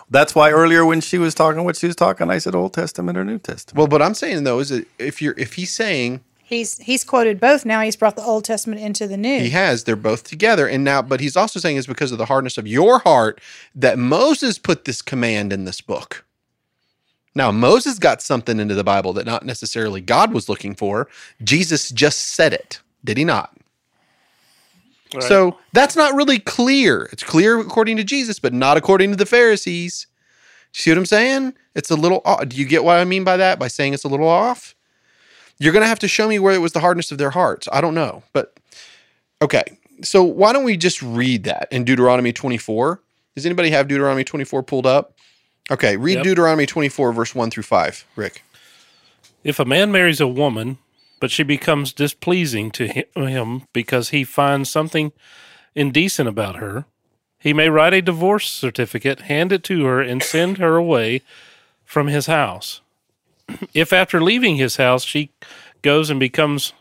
That's why earlier when she was talking what she was talking, I said Old Testament or New Testament. well, what I'm saying though is that if you're if he's saying He's he's quoted both. Now he's brought the Old Testament into the New. He has. They're both together. And now, but he's also saying it's because of the hardness of your heart that Moses put this command in this book. Now, Moses got something into the Bible that not necessarily God was looking for. Jesus just said it, did he not? So that's not really clear. It's clear according to Jesus, but not according to the Pharisees. See what I'm saying? It's a little off. Do you get what I mean by that? By saying it's a little off? You're going to have to show me where it was the hardness of their hearts. I don't know. But okay. So why don't we just read that in Deuteronomy 24? Does anybody have Deuteronomy 24 pulled up? Okay. Read Yep. Deuteronomy 24, verse 1 through 5. Rick. If a man marries a woman, but she becomes displeasing to him because he finds something indecent about her, he may write a divorce certificate, hand it to her, and send her away from his house. If after leaving his house she goes and becomes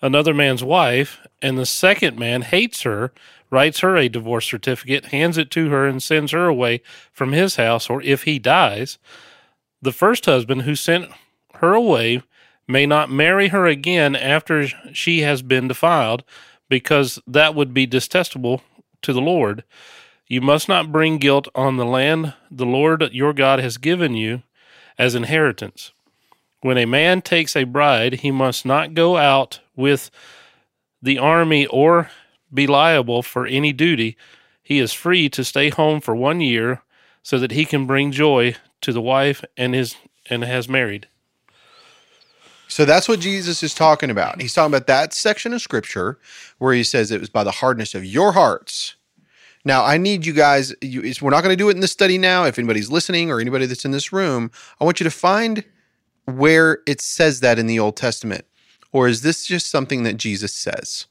another man's wife, and the second man hates her, writes her a divorce certificate, hands it to her, and sends her away from his house, or if he dies, the first husband who sent her away may not marry her again after she has been defiled, because that would be detestable to the Lord. You must not bring guilt on the land the Lord your God has given you as inheritance. When a man takes a bride, he must not go out with the army or be liable for any duty. He is free to stay home for one year so that he can bring joy to the wife and his and has married. So that's what Jesus is talking about. He's talking about that section of scripture where he says it was by the hardness of your hearts. Now, I need you guys, you, we're not going to do it in this study now. If anybody's listening or anybody that's in this room, I want you to find where it says that in the Old Testament. Or is this just something that Jesus says?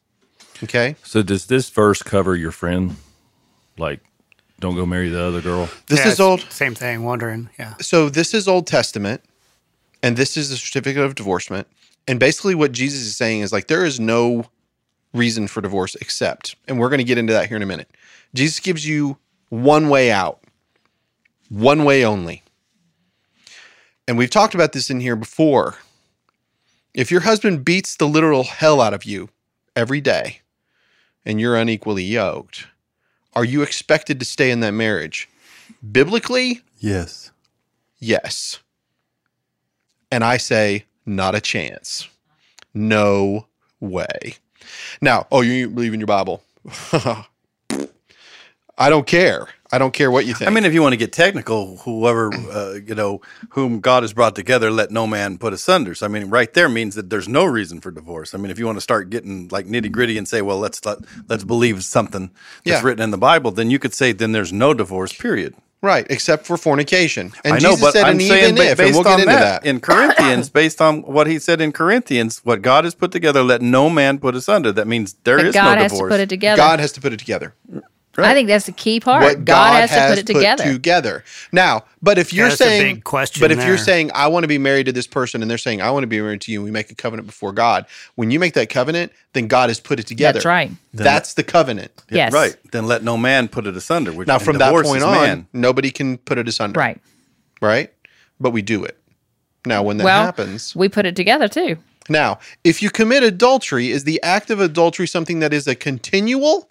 Okay. So does this verse cover your friend? Like, don't go marry the other girl. This Yeah, is old. Same thing. Wondering. Yeah. so this is Old Testament, and this is the certificate of divorcement. And basically, what Jesus is saying is like there is no reason for divorce except, and we're going to get into that here in a minute. Jesus gives you one way out, one way only. And we've talked about this in here before. If your husband beats the literal hell out of you every day and you're unequally yoked, are you expected to stay in that marriage? Biblically, Yes. Yes. And I say, not a chance. No way. Now, oh, you believe in your Bible? I don't care. I don't care what you think. I mean, if you want to get technical, whoever uh, you know whom God has brought together, let no man put asunder. So, I mean, right there means that there's no reason for divorce. I mean, if you want to start getting like nitty gritty and say, well, let's let, let's believe something that's Yeah. written in the Bible, then you could say then there's no divorce. Period. right, except for fornication. And I know, Jesus but said, I'm and saying even ba- if, based and we'll get on into that, that. in Corinthians, based on what he said in Corinthians, what God has put together, let no man put asunder. That means there But is God no has divorce. to put it together. God has to put it together. I think that's the key part. What God, has, to put it together. together. Now, but if you're That's a saying, big question but if you're saying I want to be married to this person, and they're saying I want to be married to you, and we make a covenant before God. When you make that covenant, then God has put it together. That's right. That's the covenant. yes. Right. Then let no man put it asunder. Which Now, from that point on, man. nobody can put it asunder. Right. Right. But we do it. Now, when that well, happens, we put it together too. now, if you commit adultery, is the act of adultery something that is a continual,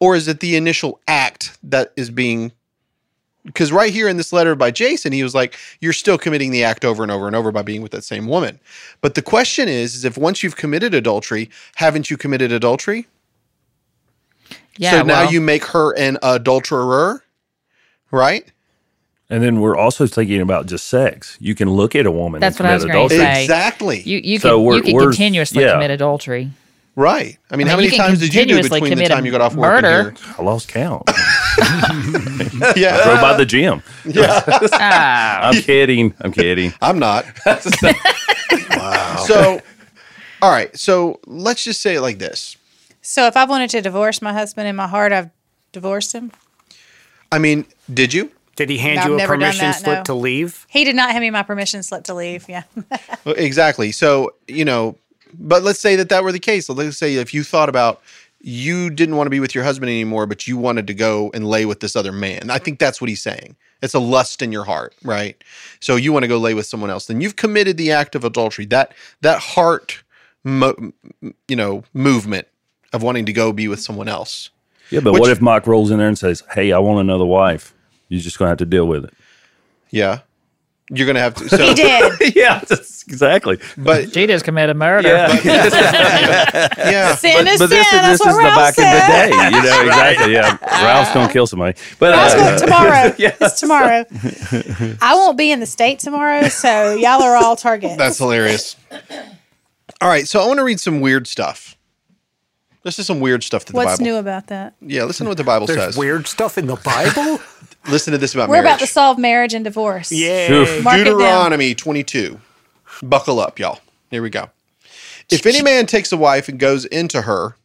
or is it the initial act that is being? Because right here in this letter by Jason, he was like, "You're still committing the act over and over and over by being with that same woman." But the question is, is if once you've committed adultery, haven't you committed adultery? Yeah. so now you make her an adulterer, right? And then we're also thinking about just sex. You can look at a woman. That's and what I was gonna adultery. say. Exactly. you you So can we're- you can we're- continuously yeah. commit adultery. Right. I mean, I how many times did you do continuously between the time you got off work murder. and here? I lost count. Yeah. Throw by the gym. Ah, I'm kidding. I'm kidding. I'm not. wow. So, all right. So let's just say it like this. So if I wanted to divorce my husband in my heart, I've divorced him. I mean, did you? Did he hand I've you a permission that, slip no. to leave? He did not hand me my permission slip to leave. Yeah. Well, Exactly. So, you know, but let's say that that were the case. Let's say if you thought about you didn't want to be with your husband anymore, but you wanted to go and lay with this other man. I think that's what he's saying. It's a lust in your heart, right? So you want to go lay with someone else. Then you've committed the act of adultery. That that heart, mo- you know, movement of wanting to go be with someone else. Yeah, but Which- what if Mike rolls in there and says, "Hey, I want another wife"? You're just gonna have to deal with it. Yeah, you're gonna have to. So, He did. yeah, exactly. but she just committed murder. yeah, Sin is but sin. this That's this what is the Ralph back said. in the day. You know exactly. Yeah, Ralph's don't kill somebody, but That's uh, what tomorrow. It's tomorrow. I won't be in the state tomorrow, so y'all are all targets. That's hilarious. All right, so I want to read some weird stuff. This is some weird stuff that the What's Bible. new about that? Yeah, listen to what the Bible There's says. weird stuff in the Bible. Listen to this about marriage. We're marriage. about to solve marriage and divorce. yeah. Oof. Mark it down. Deuteronomy 22. Buckle up, y'all. Here we go. If any man takes a wife and goes into her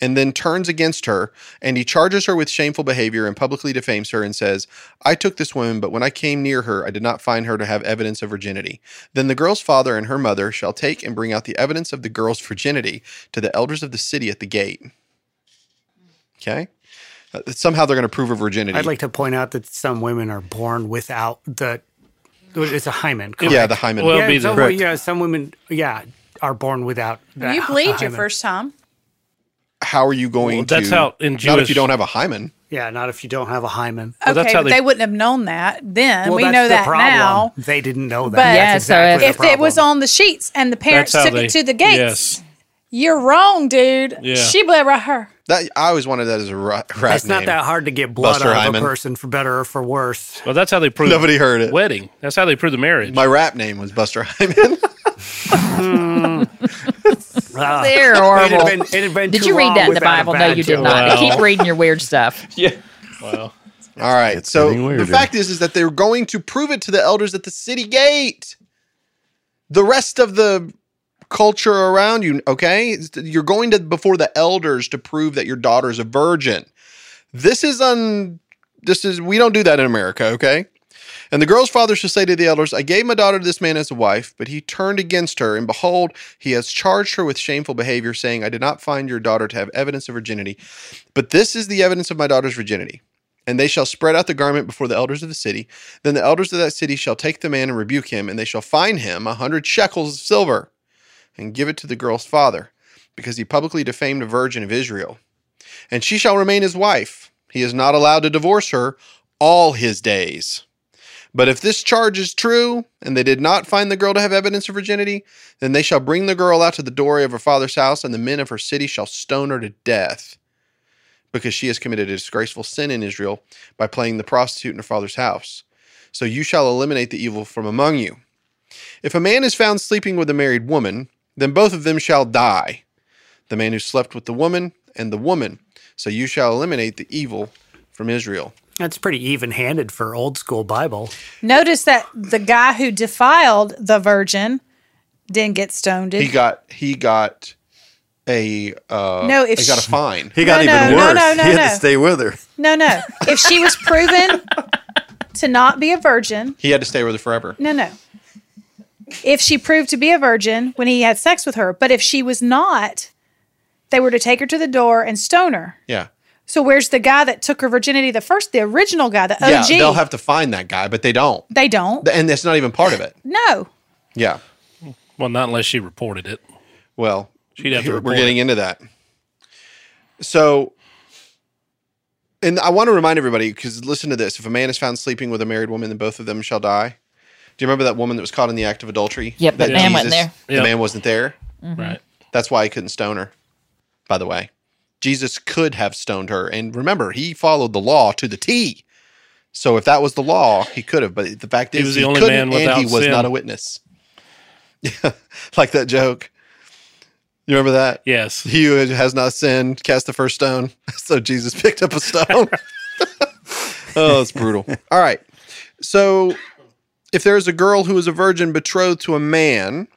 and then turns against her, and he charges her with shameful behavior and publicly defames her and says, I took this woman, but when I came near her, I did not find her to have evidence of virginity. Then the girl's father and her mother shall take and bring out the evidence of the girl's virginity to the elders of the city at the gate. Okay? Uh, somehow they're going to prove her virginity. I'd like to point out that some women are born without the. It's a hymen. yeah, the hymen. Well, yeah, be some, the- yeah, some women, yeah, are born without. That You hy- bleed your hymen. first time. How are you going Well, to? that's how in Not if you don't have a hymen. Yeah, not if you don't have a hymen. Well, that's okay, how but they- they, wouldn't have known that then. Well, we that's know the that problem. now. They didn't know that. But- That's Yeah, so exactly if- the If it was on the sheets and the parents took they- it to the gates, Yes. you're wrong, dude. Yeah. She bled right her. That I always wanted that as a ra- rap It's not that hard to get blood Buster out of Hyman. a person for better or for worse. Well, that's how they prove Nobody heard it. wedding. That's how they prove the marriage. My rap name was Buster Hyman. Ah, They're it had horrible. been, it had been Did you read that in the Bible? No, you did not. Wow. Keep reading your weird stuff. yeah. well, All right. So the fact is, is that they're going to prove it to the elders at the city gate. The rest of the culture around you, okay? You're going to before the elders to prove that your daughter's a virgin. This is un. This is we don't do that in America, okay? And the girl's father shall say to the elders, I gave my daughter to this man as a wife, but he turned against her, and behold, he has charged her with shameful behavior, saying, I did not find your daughter to have evidence of virginity. But this is the evidence of my daughter's virginity. And they shall spread out the garment before the elders of the city. Then the elders of that city shall take the man and rebuke him, and they shall fine him a hundred shekels of silver, and give it to the girl's father, because he publicly defamed a virgin of Israel. And she shall remain his wife. He is not allowed to divorce her all his days. But if this charge is true, and they did not find the girl to have evidence of virginity, then they shall bring the girl out to the door of her father's house, and the men of her city shall stone her to death, because she has committed a disgraceful sin in Israel by playing the prostitute in her father's house. So you shall eliminate the evil from among you. If a man is found sleeping with a married woman, then both of them shall die, the man who slept with the woman and the woman. So you shall eliminate the evil from Israel. That's pretty even handed for old school Bible. Notice that the guy who defiled the virgin didn't get stoned. He got he got a uh, No, if he got a fine. He got No, even no, no, worse. no, no, he had no. to stay with her. no, no. If she was proven to not be a virgin, He had to stay with her forever. no, no. If she proved to be a virgin when he had sex with her, but if she was not, they were to take her to the door and stone her. Yeah. So where's the guy that took her virginity the first, the original guy, the Yeah, they'll have to find that guy, but they don't. they don't. And that's not even part of it. No. Yeah. well, not unless she reported it. Well, She'd have to we're getting it. into that. So, and I want to remind everybody because listen to this: if a man is found sleeping with a married woman, then both of them shall die. Do you remember that woman that was caught in the act of adultery? Yep, that the man wasn't there. The Yep. man wasn't there. Right. That's why he couldn't stone her. By the way, Jesus could have stoned her, and remember, he followed the law to the T. So if that was the law, he could have. But the fact He is, was the only couldn't, man and he was sin. not a witness. Yeah, like that joke. You remember that? Yes. He who has not sinned cast the first stone. So Jesus picked up a stone. oh, it's brutal. All right. So if there is a girl who is a virgin betrothed to a man,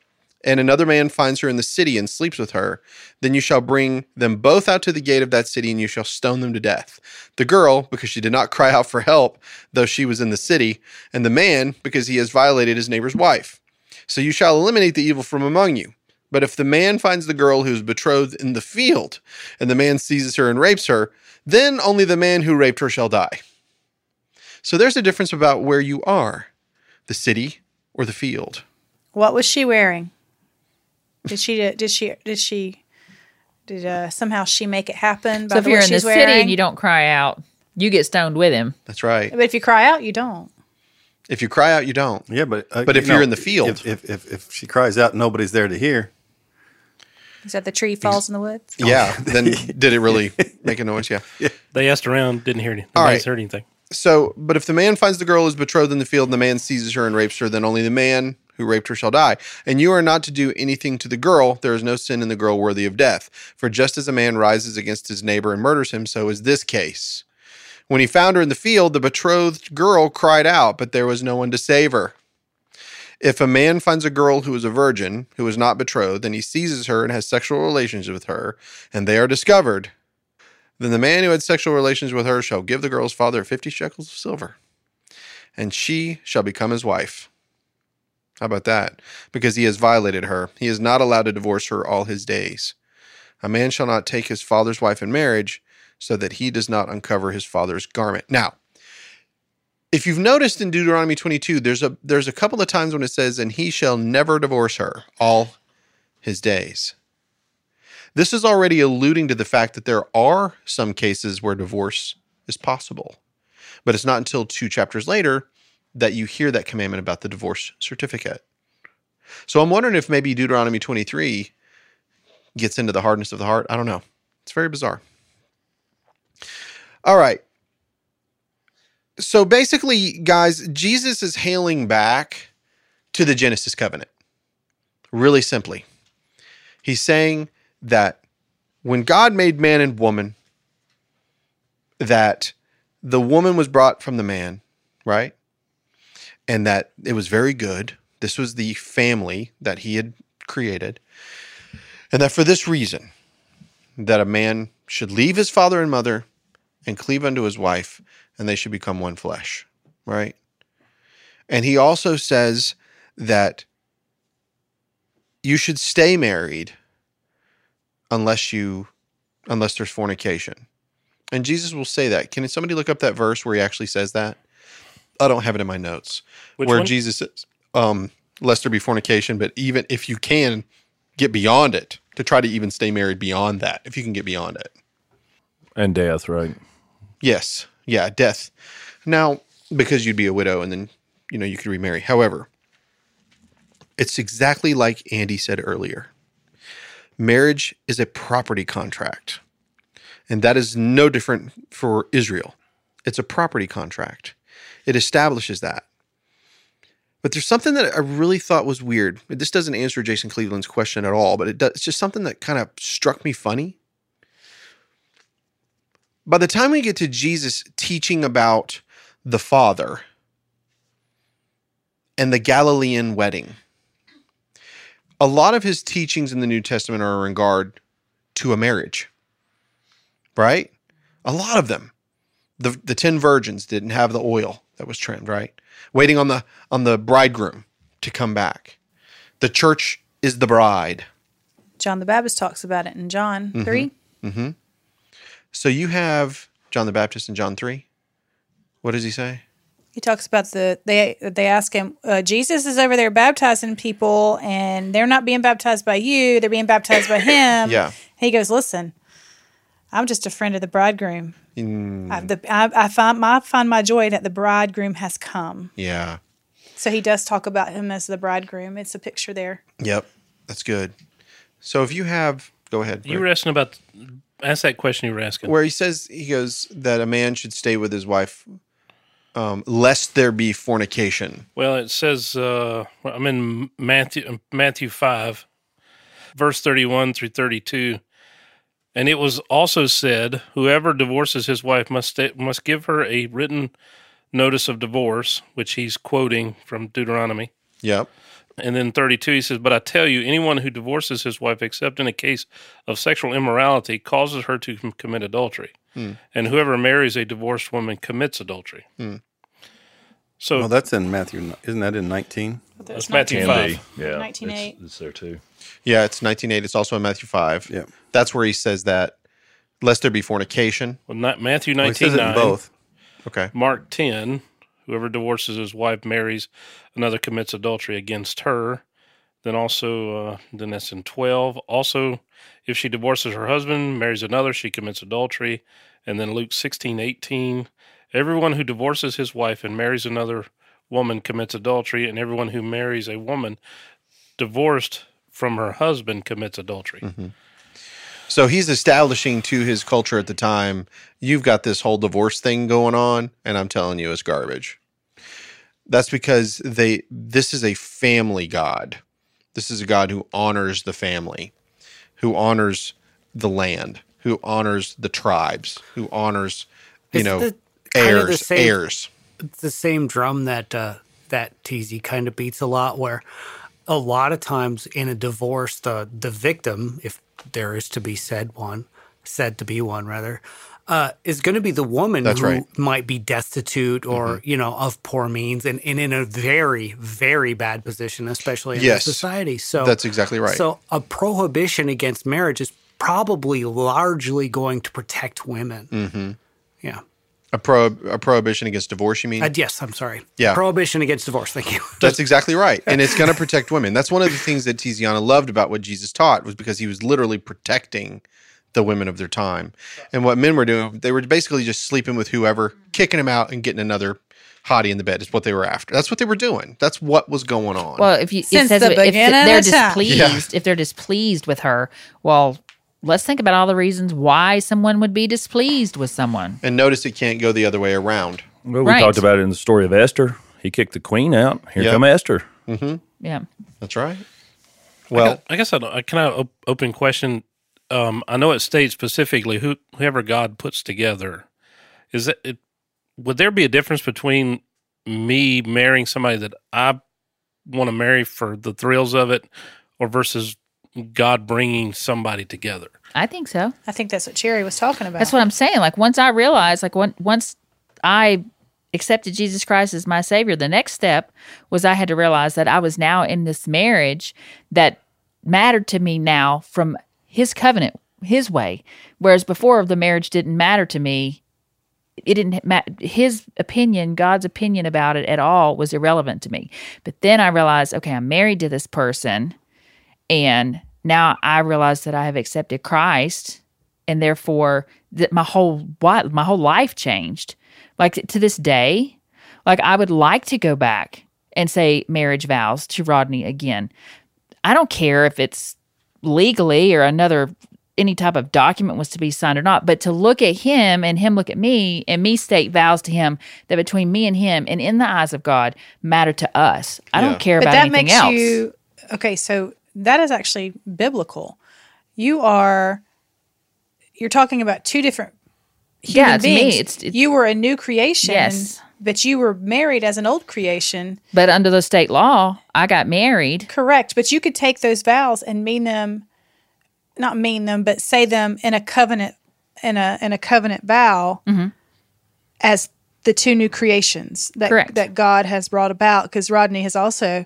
and another man finds her in the city and sleeps with her, then you shall bring them both out to the gate of that city, and you shall stone them to death. The girl, because she did not cry out for help, though she was in the city, and the man, because he has violated his neighbor's wife. So you shall eliminate the evil from among you. But if the man finds the girl who is betrothed in the field, and the man seizes her and rapes her, then only the man who raped her shall die. So there's a difference about where you are the city or the field. What was she wearing? Did she did she did she did uh, somehow she make it happen by So if the you're way in the she's city wearing? and you don't cry out, you get stoned with him. That's right. but if you cry out, you don't. If you cry out, you don't. Yeah, but uh, But you if you're in the field- if, if if if she cries out, nobody's there to hear. Is that the tree falls in the woods? Yeah. then did it really make a noise? Yeah. They asked around, didn't hear anything. All Nobody's right. heard anything. So, but if the man finds the girl is betrothed in the field and the man seizes her and rapes her, then only the man who raped her shall die. And you are not to do anything to the girl. There is no sin in the girl worthy of death. For just as a man rises against his neighbor and murders him, so is this case. When he found her in the field, the betrothed girl cried out, but there was no one to save her. If a man finds a girl who is a virgin, who is not betrothed, and he seizes her and has sexual relations with her, and they are discovered, then the man who had sexual relations with her shall give the girl's father fifty shekels of silver, and she shall become his wife. How about that? Because he has violated her. He is not allowed to divorce her all his days. A man shall not take his father's wife in marriage, so that he does not uncover his father's garment. Now, if you've noticed in Deuteronomy 22, there's a there's a couple of times when it says, "And he shall never divorce her all his days." This is already alluding to the fact that there are some cases where divorce is possible. But it's not until two chapters later that you hear that commandment about the divorce certificate. So I'm wondering if maybe Deuteronomy 23 gets into the hardness of the heart. I don't know. It's very bizarre. All right. So basically, guys, Jesus is hailing back to the Genesis covenant. Really simply. He's saying that when God made man and woman, that the woman was brought from the man, right? And that it was very good. This was the family that he had created. And that for this reason, that a man should leave his father and mother and cleave unto his wife, and they should become one flesh, right? And he also says that you should stay married unless you unless there's fornication. And Jesus will say that. Can somebody look up that verse where he actually says that? I don't have it in my notes. Which where one? Jesus says, um, lest there be fornication, but even if you can get beyond it, to try to even stay married beyond that, if you can get beyond it. and death, right? Yes. Yeah, death. Now, because you'd be a widow and then, you know, you could remarry. However, it's exactly like Andy said earlier. Marriage is a property contract. And that is no different for Israel. It's a property contract. It establishes that. But there's something that I really thought was weird. This doesn't answer Jason Cleveland's question at all, but it does, it's just something that kind of struck me funny by the time we get to Jesus teaching about the Father and the Galilean wedding, a lot of his teachings in the New Testament are in regard to a marriage, right? A lot of them. The, the 10 virgins didn't have the oil that was trimmed, right? Waiting on the on the bridegroom to come back. The church is the bride. John the Baptist talks about it in John 3. So you have John the Baptist in John 3. What does he say? He talks about the they they ask him uh, Jesus is over there baptizing people and they're not being baptized by you they're being baptized by him. Yeah. He goes, listen, I'm just a friend of the bridegroom. Mm, I, the, I, I find my I find my joy that the bridegroom has come. yeah. So he does talk about him as the bridegroom. It's a picture there. Yep. That's good. So if you have, go ahead. You were asking about, ask that question you were asking. where he says he goes that a man should stay with his wife, um, lest there be fornication. Well, it says uh, I'm in Matthew Matthew five, verse thirty one through thirty two. And it was also said, whoever divorces his wife must sta- must give her a written notice of divorce, which he's quoting from Deuteronomy. Yep. And then 32, he says, But I tell you, anyone who divorces his wife, except in a case of sexual immorality, causes her to com- commit adultery. Hmm. And whoever marries a divorced woman commits adultery. Hmm. So Well, that's in Matthew. Isn't that in 19? that's Matthew 5. Yeah. 19.8. It's, it's there too. Yeah, it's 19.8. It's also in Matthew 5. Yeah. That's where he says that, lest there be fornication. Well, not Matthew Well, he 19, says it in both. Okay. Mark 10, whoever divorces his wife marries another commits adultery against her. Then also, uh, then that's in 12. Also, if she divorces her husband, marries another, she commits adultery. And then Luke 16, 18, everyone who divorces his wife and marries another woman commits adultery. And everyone who marries a woman divorced from her husband commits adultery. So he's establishing to his culture at the time, you've got this whole divorce thing going on, and I'm telling you it's garbage. That's because they this is a family God. This is a God who honors the family, who honors the land, who honors the tribes, who honors, you It's know, the- kind of the heirs, same- heirs. it's the same drum that uh, that TZ kind of beats a lot. Where a lot of times in a divorce, the the victim, if there is to be said one, said to be one rather, uh, is going to be the woman That's who right. Mm-hmm. might be destitute or you know of poor means and, and in a very very bad position, especially in Yes. society. So That's exactly right. So a prohibition against marriage is probably largely going to protect women. Mm-hmm. Yeah. A pro a prohibition against divorce, you mean? Uh, yes, I'm sorry. Yeah. Prohibition against divorce. Thank you. That's exactly right. And it's going to protect women. That's one of the things that Tiziana loved about what Jesus taught was because he was literally protecting the women of their time. And what men were doing, they were basically just sleeping with whoever, kicking them out and getting another hottie in the bed is what they were after. That's what they were doing. That's what was going on. Well, if you it Since says the if, if they're of time. displeased, if they're displeased with her, well, let's think about all the reasons why someone would be displeased with someone. and notice it can't go the other way around. Well, we Right. talked about it in the story of Esther. He kicked the queen out. Here Yep. come Esther. Yeah. That's right. Well, I guess I, don't- I can I op- open question. Um, I know it states specifically who whoever God puts together. Is it, it would there be a difference between me marrying somebody that I want to marry for the thrills of it, or versus God bringing somebody together? I think so. I think that's what Cherry was talking about. That's what I'm saying. Like once I realized, like when, once I accepted Jesus Christ as my Savior, the next step was I had to realize that I was now in this marriage that mattered to me now from His covenant, His way. Whereas before, the marriage didn't matter to me. It didn't ma- his opinion, God's opinion about it at all was irrelevant to me. But then I realized, okay, I'm married to this person, and now I realize that I have accepted Christ, and therefore that my whole what my whole life changed. Like to this day, like I would like to go back and say marriage vows to Rodney again. I don't care if it's legally or another any type of document was to be signed or not, but to look at him and him look at me and me state vows to him that between me and him and in the eyes of God matter to us. I Yeah. don't care but about that anything makes else. you okay. So that is actually biblical. You are you're talking about two different human Yeah, me, beings. it's- it's- you were a new creation, Yes. but you were married as an old creation. but under the state law, I got married. Correct. But you could take those vows and mean them, not mean them, but say them in a covenant, in a in a covenant vow, mm-hmm. as the two new creations that Correct. that God has brought about. Because Rodney has also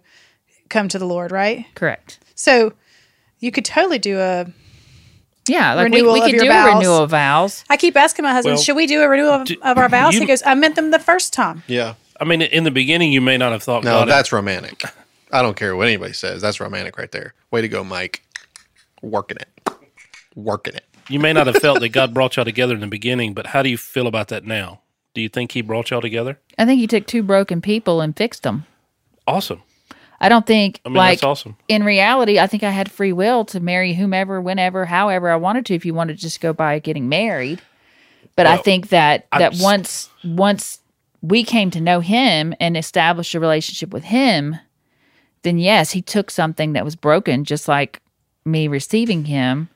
come to the Lord, right? Correct. So you could totally do a. Yeah, like Renewal we of could your do vows. a renewal of vows. I keep asking my husband, Well, should we do a renewal of, do- of our vows? you- he goes, I meant them the first time. yeah. I mean, in the beginning, you may not have thought. No, God that's romantic. I don't care what anybody says. That's romantic right there. Way to go, Mike. Working it. Working it. you may not have felt that God brought y'all together in the beginning, but how do you feel about that now? Do you think He brought y'all together? I think you took two broken people and fixed them. Awesome. I don't think I mean, like that's awesome. in reality, I think I had free will to marry whomever, whenever, however I wanted to. If you wanted to just go by getting married, but I think that I'm that s- once once we came to know him and established a relationship with him, then yes, he took something that was broken, just like me receiving him,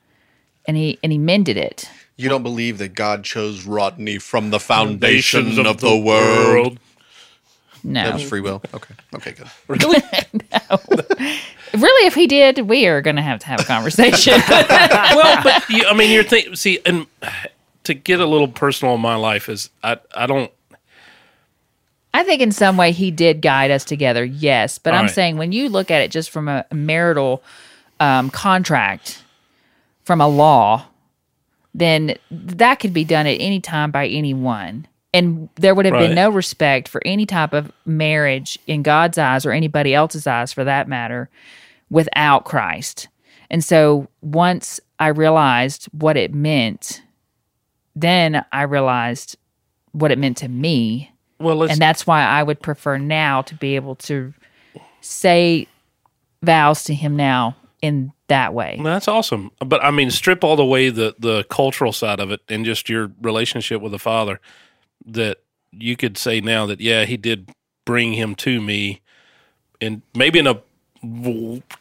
and he and he mended it. You don't believe that God chose Rodney from the foundation of the world. No, That was free will. Okay. Okay, good. really, if he did, we are going to have to have a conversation. well, but you, I mean, you're thinking. See, and to get a little personal in my life is I I don't. I think in some way he did guide us together, yes. But All I'm right. saying when you look at it just from a marital um, contract, from a law, then that could be done at any time by anyone. And there would have Right. been no respect for any type of marriage in God's eyes or anybody else's eyes for that matter without Christ. And so once I realized what it meant, then I realized what it meant to me Well, and that's why I would prefer now to be able to say vows to him now in that way. That's awesome. But I mean, strip all the way the the cultural side of it and just your relationship with the father. That you could say now that yeah, he did bring him to me, and maybe in a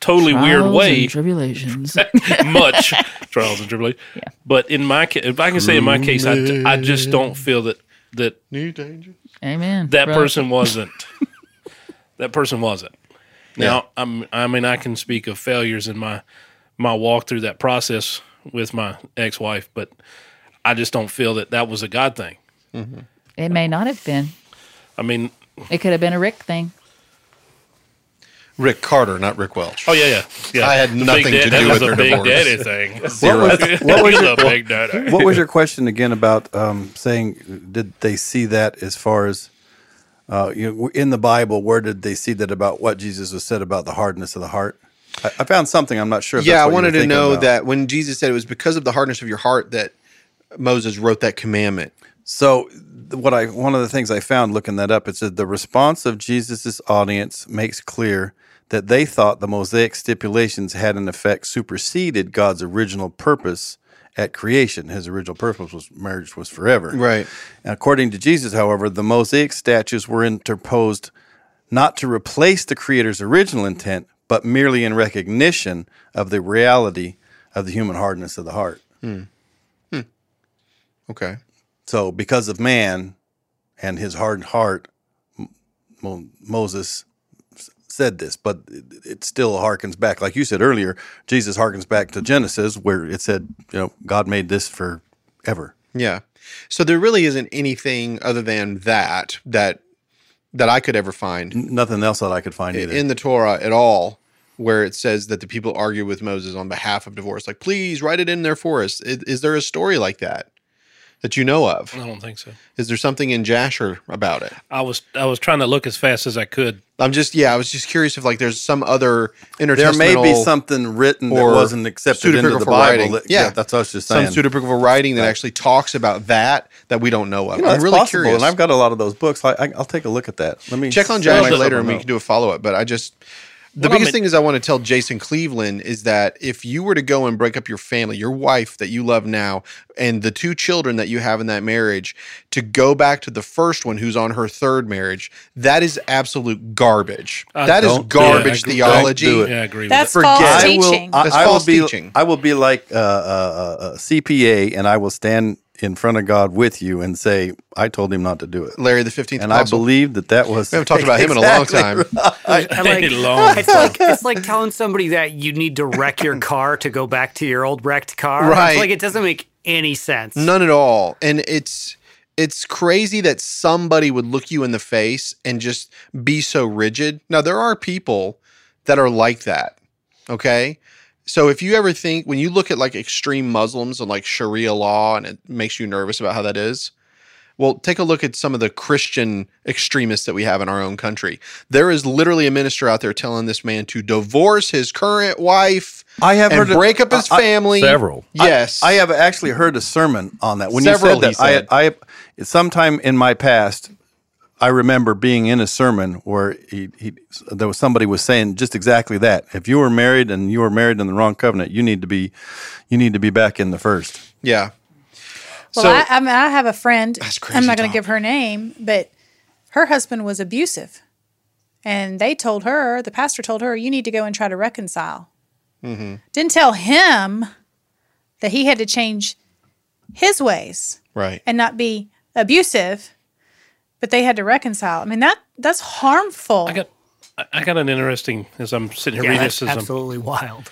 totally weird way, and tribulations. much trials and tribulations. Yeah. But in my case, if I can say in my case, I, I just don't feel that that New danger. Amen. that brother. person wasn't. that person wasn't. Now, I'm, I mean, I can speak of failures in my my walk through that process with my ex wife, but I just don't feel that that was a God thing. It may not have been. I mean, It could have been a Rick thing. Rick Carter, not Rick Welch. oh yeah, yeah, yeah. I had The nothing to do with was their a big divorce. daddy thing. What was, what was your, a big daddy. what was your question again about um, saying? Did they see that as far as uh, you know, in the Bible? Where did they see that about what Jesus was said about the hardness of the heart? I, I found something. I'm not sure. If yeah, that's I what you wanted were to know about. that when Jesus said it was because of the hardness of your heart that Moses wrote that commandment. So what I one of the things I found looking that up, it said the response of Jesus' audience makes clear that they thought the Mosaic stipulations had in effect superseded God's original purpose at creation. His original purpose was marriage was forever. Right. And according to Jesus, however, the Mosaic statutes were interposed not to replace the Creator's original intent, but merely in recognition of the reality of the human hardness of the heart. Hmm. Hmm. Okay. So, because of man and his hardened heart, Mo- Moses said this, but it, it still harkens back, like you said earlier. Jesus harkens back to Genesis, where it said, you know, God made this forever. Yeah. So there really isn't anything other than that that that I could ever find N- Nothing else that I could find either. in the Torah at all where it says that the people argue with Moses on behalf of divorce. Like, please write it in there for us. Is, is there a story like that that you know of? I don't think so. Is there something in Jasher about it? I was I was trying to look as fast as I could. I'm just yeah, I was just curious if like there's some other there may be something written that or wasn't accepted into the pseudepigraphal Bible. writing. that- Yeah. that's what I was just saying. some saying. pseudepigraphal writing that actually talks about that that we don't know of. You know, I'm that's really possible, curious. and I've got a lot of those books. I, I, I'll take a look at that. Let me check on see Jasher later and we can do a follow up. But I just the biggest thing is I want to tell Jason Cleveland is that if you were to go and break up your family, your wife that you love now, and the two children that you have in that marriage, to go back to the first one who's on her third marriage, that is absolute garbage. I that is don't do it. garbage Yeah, I agree- theology. don't do it. Yeah, I agree with That's that. Forget- false I will- teaching. I, That's I will false be. teaching. I will be like uh, uh, uh, a CPA, and I will stand in front of God with you and say, "I told him not to do it," Larry the Fifteenth and I believe that that was. we haven't talked about him in a long time. I like, long. it's like it's like telling somebody that you need to wreck your car to go back to your old wrecked car. Right. It's like it doesn't make any sense. None at all. And it's it's crazy that somebody would look you in the face and just be so rigid. Now there are people that are like that. Okay? So if you ever think when you look at like extreme Muslims and like Sharia law and it makes you nervous about how that is, well, take a look at some of the Christian extremists that we have in our own country. There is literally a minister out there telling this man to divorce his current wife I have and heard break up his I- I- family. Several. Yes. I have actually heard a sermon on that. When Several, you said that, said. I, I, sometime in my past, I remember being in a sermon where he, he, there was somebody was saying just exactly that. If you were married and you were married in the wrong covenant, you need to be, you need to be back in the first. yeah. Well, So- I, I mean, I have a friend. That's crazy I'm not going to give her name, but her husband was abusive, and they told her, the pastor told her, you need to go and try to reconcile. Mm-hmm. Didn't tell him that he had to change his ways Right. and not be abusive, but they had to reconcile. I mean that that's harmful. I got I- I got an interesting as I'm sitting here Yeah, reading that's this as I'm- absolutely wild.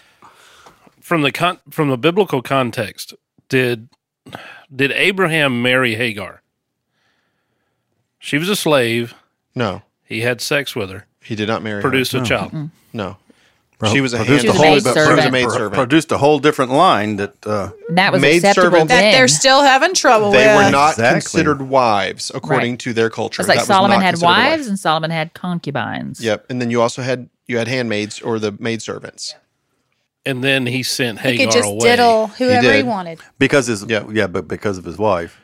from the con- from the biblical context. Did did Abraham marry Hagar? She was a slave. No, He had sex with her, he did not marry. her. produced a child. No, she was a produced hand- a whole- but maidservant. She was a Pro- maidservant. produced a whole different line that uh, that was Maid acceptable servant- that they're still having trouble They with. were not Exactly. considered wives according Right. to their culture. It's like That was Solomon not had considered a wife. wives and Solomon had concubines. Yep, and then you also had you had handmaids or the maidservants. And then he sent he Hagar could just away. diddle whoever he, did. wanted. because his Yeah. yeah. but because of his wife.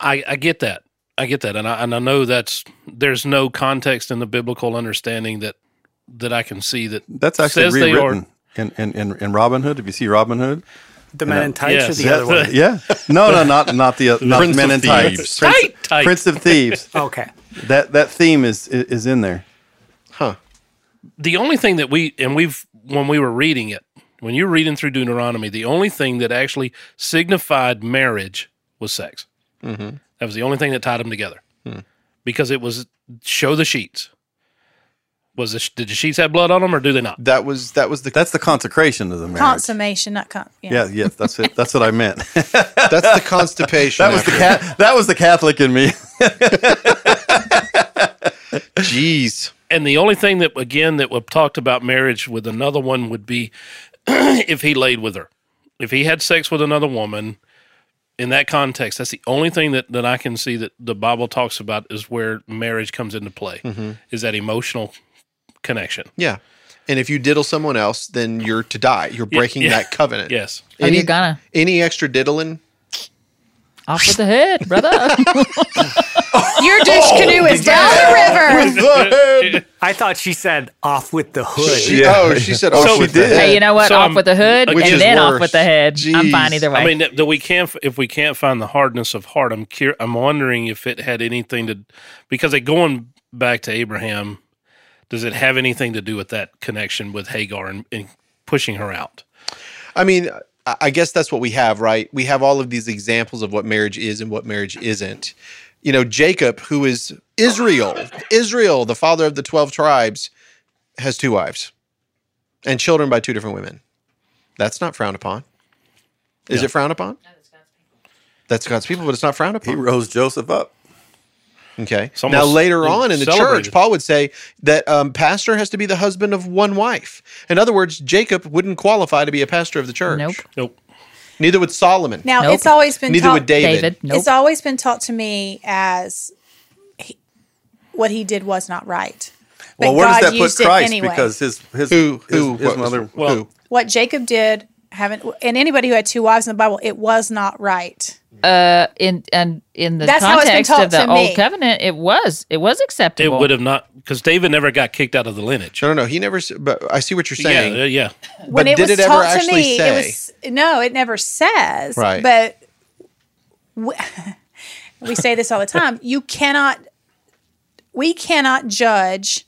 I, I get that. I get that, and I and I know that's there's no context in the biblical understanding that that I can see that That's actually says they rewritten in, in, in, in Robin Hood. If you see Robin Hood, The men in tights Yes. or the other one? yeah, no, no, not not the not Prince Men of in Tights. Thieves. Prince, Tight, tight. Prince of Thieves. Okay. That that theme is is in there. Huh. the only thing that we and we've when we were reading it when you're reading through deuteronomy the only thing that actually signified marriage was sex Mm-hmm. that was the only thing that tied them together Hmm. because it was show the sheets was the, did the sheets have blood on them or do they not That was that was the That's the consecration of the marriage. Consummation, not con. Yeah. Yeah, yes, that's it. That's what I meant. that's the constipation. that was the after- cat. That was the Catholic in me. Jeez. and the only thing that again that we talked about marriage with another one would be if he laid with her if he had sex with another woman in that context that's the only thing that, that i can see that the bible talks about is where marriage comes into play mm-hmm. is that emotional connection Yeah. And if you diddle someone else, then you're to die. You're breaking yeah. that covenant. yes Oh, you're gonna any extra diddling? off with the head, brother. Your douche canoe is down the river. With the head. I thought she said off with the hood. She, Oh, she said, oh, off So- the. did." hey, you know what? So off I'm- with the hood, and is then off with the head. I'm fine Jeez. either way. I mean, that, that we can't if we can't find the hardness of heart. I'm cur- I'm wondering if it had anything to because it going back to Abraham. Does it have anything to do with that connection with Hagar and, and pushing her out? I mean, I I guess that's what we have, right? We have all of these examples of what marriage is and what marriage isn't. You know, Jacob, who is Israel, Israel, the father of the 12 tribes, has two wives and children by two different women. That's not frowned upon. Is it frowned upon? That's God's people, but it's not frowned upon. he rose Joseph up. Okay. It's Now, later on in the church. Paul would say that um, pastor has to be the husband of one wife. In other words, Jacob wouldn't qualify to be a pastor of the church. Nope. Nope. Neither would Solomon. Now Nope. it's always been Neither taught, would David. David, nope. It's always been taught to me as he, what he did was not right. But Well, where God does that put used it Christ? anyway. Because his his Who? his, Who? his what- mother. Well, who? what Jacob did, haven't and anybody who had two wives in the Bible, it was not right. Uh, in and in the That's how it's been context of the old me. covenant, it was it was acceptable It would have not because David never got kicked out of the lineage. No, no, no. He never. s- But I see what you're saying. Yeah, yeah. When But it did was it ever taught to actually me, say? it was no, it never says. Right. But we, we say this all the time. You cannot. We cannot judge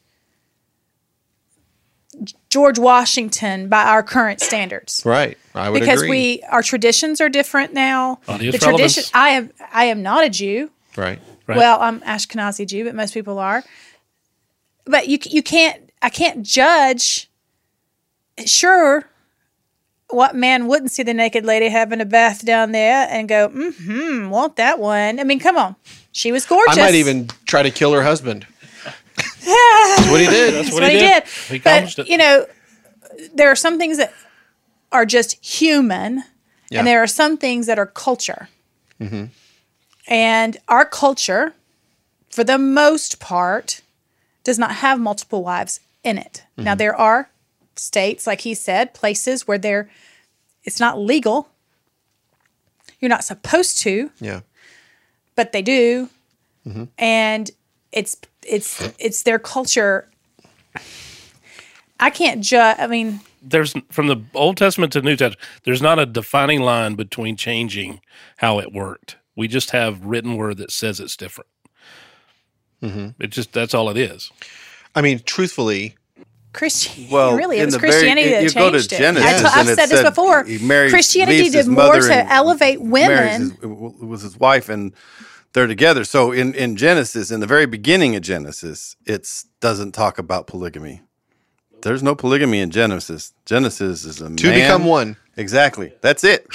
George Washington by our current standards. Right. I would because agree. we our traditions are different now. Audience the tradition relevance. I am I am not a Jew. Right. Right. Well, I'm Ashkenazi Jew, but most people are. But you you can't I can't judge. Sure, what man wouldn't see the naked lady having a bath down there and go, mm-hmm, want that one? I mean, come on, she was gorgeous. I might even try to kill her husband. That's what he did. That's That's what what he did. did. He But it. you know, there are some things that are just human, Yeah. and there are some things that are culture. Mm-hmm. And our culture, for the most part, does not have multiple wives in it. Mm-hmm. Now there are states, like he said, places where there it's not legal. You're not supposed to, Yeah. but they do. Mm-hmm. And it's it's it's their culture. I can't judge. I mean, There's from the Old Testament to New Testament. There's not a defining line between changing how it worked. We just have written word that says it's different. Mm-hmm. It just that's all it is. I mean, truthfully, Christianity. Well, really, it was the very- Christianity you that go to changed it. Genesis I and have it said this before. Christianity did more to elevate women. his, was his wife and they're together. So in, in Genesis, in the very beginning of Genesis, it doesn't talk about polygamy. There's no polygamy in Genesis. Genesis is a Two man- become one. Exactly. That's it.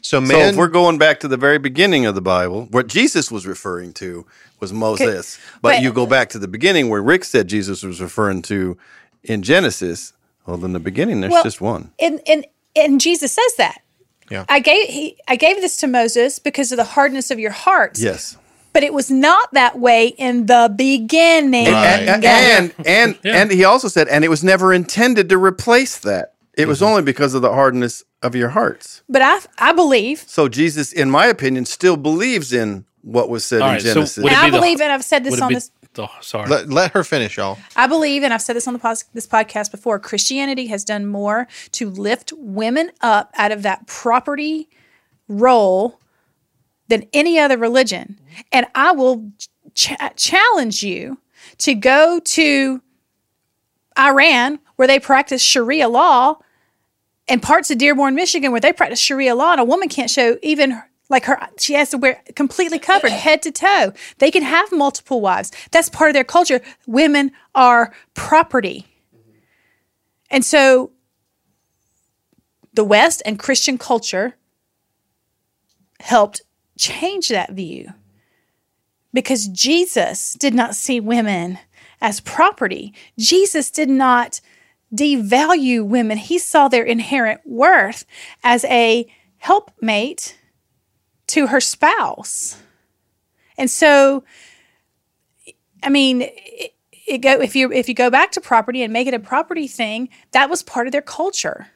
So man, So if we're going back to the very beginning of the Bible, what Jesus was referring to was Moses. But, but- you go back to the beginning where Rick said Jesus was referring to in Genesis. Well, in the beginning, there's Well, just one. and and and Jesus says that. Yeah. I gave he I gave this to Moses because of the hardness of your hearts. Yes. But it was not that way in the beginning. And and and, and he also said, and it was never intended to replace that. It was mm-hmm. only because of the hardness of your hearts. but I I believe So Jesus, in my opinion, still believes in what was said All in right, so Genesis. would and I be the- believe and I've said this Would it on be this the, sorry. let, let her finish, y'all. I believe, and I've said this on the pos- this podcast before, Christianity has done more to lift women up out of that property role than any other religion. And I will ch- challenge you to go to Iran, where they practice Sharia law, and parts of Dearborn, Michigan, where they practice Sharia law, and a woman can't show even like her, she has to wear completely covered head to toe. They can have multiple wives. That's part of their culture. Women are property. And so the West and Christian culture helped change that view because Jesus did not see women as property. Jesus did not devalue women. He saw their inherent worth as a helpmate to her spouse. And so I mean, it, it go if you if you go back to property and make it a property thing, that was part of their culture.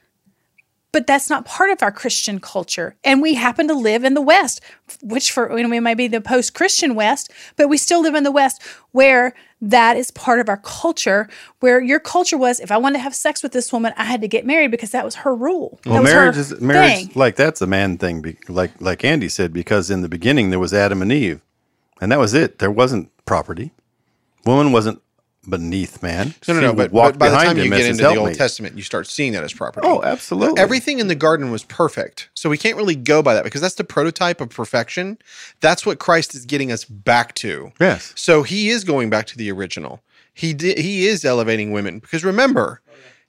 But that's not part of our Christian culture. And we happen to live in the West, which for you know, we may be the post-Christian West, but we still live in the West where that is part of our culture, where your culture was if I wanted to have sex with this woman, I had to get married because that was her rule. Well, marriage is marriage thing. like that's a man thing, be, like like Andy said, because in the beginning there was Adam and Eve, and that was it. There wasn't property. Woman wasn't beneath man. No, no, no. But, walk but by the time you get into the Old helpmate. Testament, you start seeing that as property. Oh, absolutely. Everything in the garden was perfect. So we can't really go by that because that's the prototype of perfection. That's what Christ is getting us back to. Yes. So he is going back to the original. He did, he is elevating women because remember,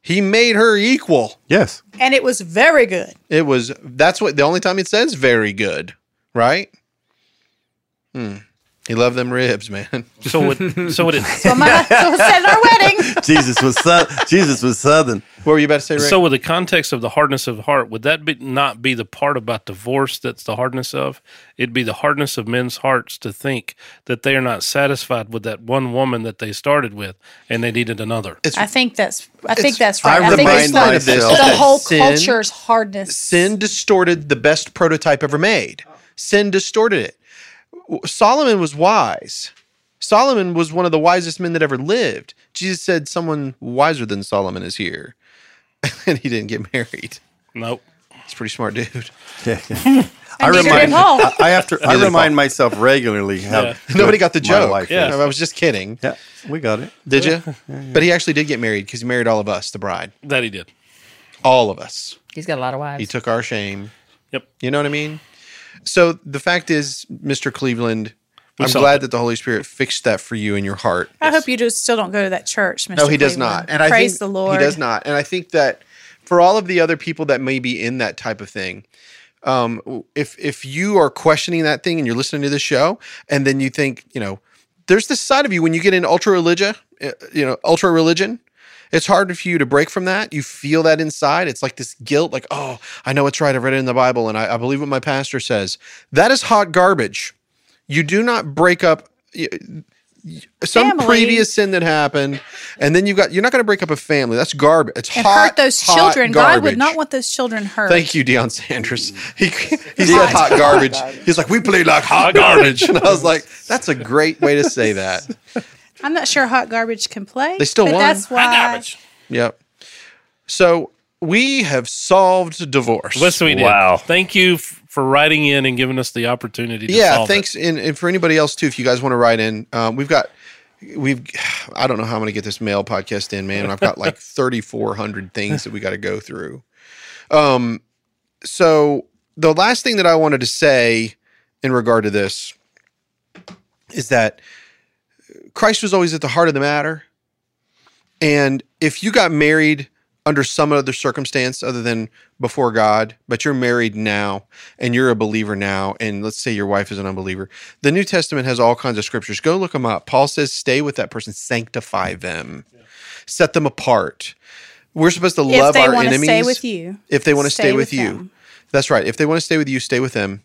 he made her equal. Yes. And it was very good. It was that's what the only time it says very good, right? Hmm. He loved them ribs, man. so would so would it So my so said at our wedding. Jesus was sou- Jesus was southern. What were you about to say, Rick? so with the context of the hardness of heart, would that be not be the part about divorce that's the hardness of? It'd be the hardness of men's hearts to think that they are not satisfied with that one woman that they started with and they needed another. I think that's I think that's right. I I, think remind it's like myself the whole sin- culture's hardness. sin distorted the best prototype ever made. Sin distorted it. Solomon was wise. Solomon was one of the wisest men that ever lived. Jesus said, Someone wiser than Solomon is here. and he didn't get married. Nope. He's a pretty smart dude. I And neither remind Paul. I, I have to I remind myself regularly how Yeah. Nobody got the joke. Yeah. I was just kidding. Yeah, we got it. Did you? But he actually did get married because he married all of us, the bride. That he did. All of us. He's got a lot of wives. He took our shame. Yep. You know what I mean? So the fact is, Mr. Cleveland, We I'm glad it. that the Holy Spirit fixed that for you in your heart. I hope you just still don't go to that church, Mr. No, he does not. And I praise think the Lord. He does not. And I think that for all of the other people that may be in that type of thing, um, if if you are questioning that thing and you're listening to this show, and then you think, you know, there's this side of you when you get in ultra religion, uh, you know, ultra religion. It's hard for you to break from that. You feel that inside. It's like this guilt, like, oh, I know it's right. I've read it in the Bible and I, I believe what my pastor says. That is hot garbage. You do not break up y- y- some Family. previous sin that happened, and then you've got you're not going to break up a family. That's garbage. It's and hot, hurt those hot children. God would not want those children hurt. Thank you, Deion Sanders. He, he said hot garbage. He's like, we play like hot garbage. And I was like, that's a great way to say that. I'm not sure hot garbage can play. They still but won. That's why. Garbage. Yep. So we have solved divorce. Yes, we did. Wow. Thank you f- for writing in and giving us the opportunity to yeah, solve it. thanks. And, and for anybody else too, if you guys want to write in, um, we've got we've I don't know how I'm gonna get this mail podcast in, man. I've got like 3,400 things that we got to go through. Um, so the last thing that I wanted to say in regard to this is that Christ was always at the heart of the matter. And if you got married under some other circumstance other than before God, but you're married now and you're a believer now, and let's say your wife is an unbeliever, the New Testament has all kinds of scriptures. Go look them up. Paul says, stay with that person, sanctify them, set them apart. We're supposed to love our enemies. stay with you, If they want to stay stay, with, with you. them. That's right. If they want to stay with you, stay with them.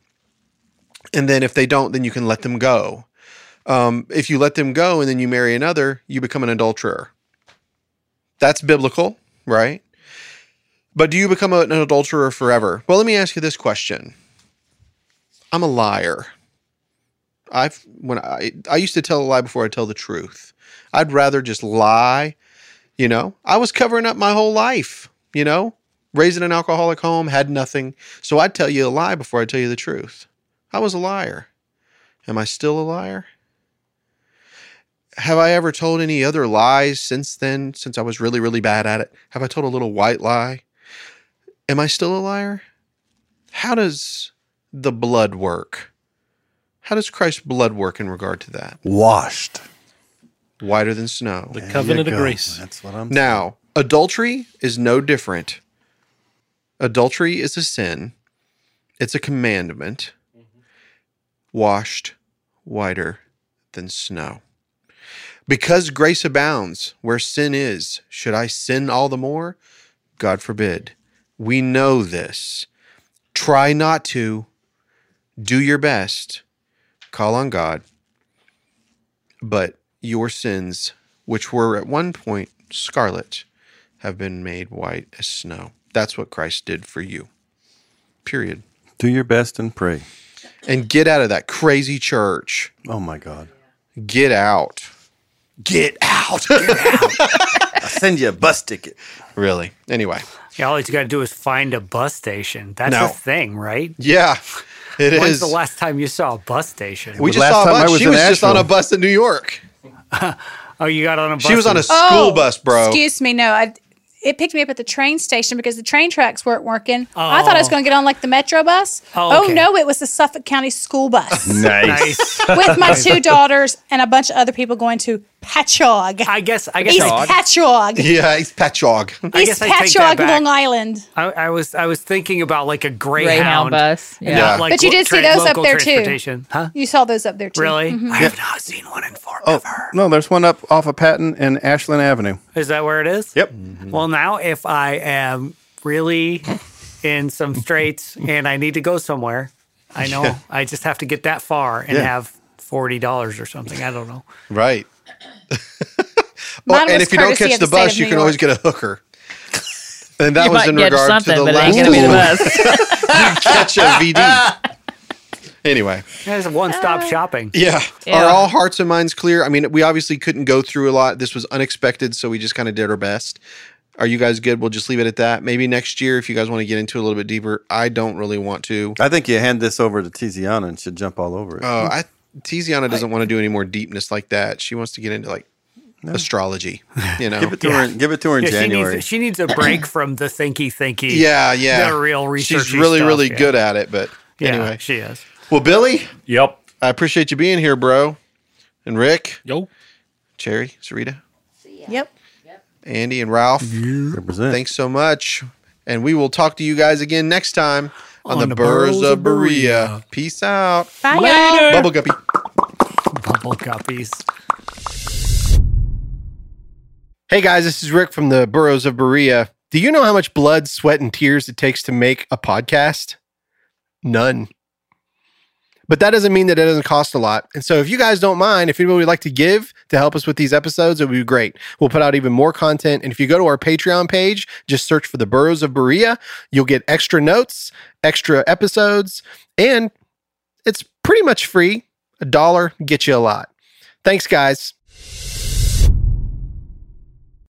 And then if they don't, then you can let them go. Um, if you let them go and then you marry another, you become an adulterer. That's biblical, right? But do you become an adulterer forever? Well, let me ask you this question. I'm a liar. I've when I I used to tell a lie before I tell the truth. I'd rather just lie. You know, I was covering up my whole life. You know, raised in an alcoholic home, had nothing. So I'd tell you a lie before I tell you the truth. I was a liar. Am I still a liar? Have I ever told any other lies since then, since I was really, really bad at it? Have I told a little white lie? Am I still a liar? How does the blood work? How does Christ's blood work in regard to that? Washed. Whiter than snow. The There covenant of go. grace. That's what I'm Now, adultery is no different. Adultery is a sin, it's a commandment, mm-hmm. washed whiter than snow. Because grace abounds where sin is, should I sin all the more? God forbid. We know this. Try not to. Do your best. Call on God. But your sins, which were at one point scarlet, have been made white as snow. That's what Christ did for you. Period. Do your best and pray. And get out of that crazy church. Oh my God. Get out. Get out. I'll send you a bus ticket. really. Anyway. Yeah, all you got to do is find a bus station. That's No. a thing, right? Yeah. It is. When's the last time you saw a bus station? we just last saw a time I bus. was She in was just on a bus in New York. oh, you got on a bus. She was on a school Oh, bus, bro. Excuse me, no. I, it picked me up at the train station because the train tracks weren't working. I thought I was Oh. going to get on like the metro bus. Oh, Oh, no, it was the Suffolk County school bus Nice. nice. with my two daughters and a bunch of other people going to Patchogue. I guess. I guess. East I, Patchogue. Yeah, he's Patchogue. I East guess I take that Patchogue, back. Long Island. I, I was. I was thinking about like a Greyhound Greyhound, bus. and Yeah. like But you lo- did see those up local there, too. transportation. Huh? You saw those up there too. Really? Mhm. I have not seen one in Oh, forever. no, there's one up off of Patton and Ashland Avenue. Is that where it is? Yep. Well, now if I am really in some straits and I need to go somewhere, I know I just have to get that far and Yeah. have forty dollars or something. I don't know. Right. Mine and if you don't catch the the bus, you New can always get a hooker. And that you was might in get regard to the but it last ain't gonna be the bus. catch a VD. Anyway, There's one stop Uh, shopping. yeah. Yeah. Are all hearts and minds clear? I mean, we obviously couldn't go through a lot. This was unexpected, so we just kind of did our best. Are you guys good? We'll just leave it at that. Maybe next year, if you guys want to get into it a little bit deeper. I don't really want to. I think you hand this over to Tiziana and she'll jump all over it. Uh, I Tiziana doesn't want to do any more deepness like that. She wants to get into like astrology. You know. give it to her. Give it to her in Yeah, she January. needs she needs a break from the thinky thinky. yeah, yeah. The real research. She's really, stuff, really yeah. good at it. But Yeah, anyway, she is. well, Billy, Yep. I appreciate you being here, bro. And Rick, Yo. Cherry, Sarita, Yep. Yep. Andy, and Ralph. Represent. Thanks so much. And we will talk to you guys again next time on, On the, the Burrs Burros of of Berea. Berea. Peace out. Bye, y'all. Bubble guppy. Bubble guppies. Hey guys, this is Rick from the Burros of Berea. Do you know how much blood, sweat, and tears it takes to make a podcast? None. But that doesn't mean that it doesn't cost a lot. And so if you guys don't mind, if anybody would like to give to help us with these episodes, it would be great. We'll put out even more content. And if you go to our Patreon page, just search for the Burros of Berea, you'll get extra notes, extra episodes, and it's pretty much free. A dollar gets you a lot. Thanks, guys.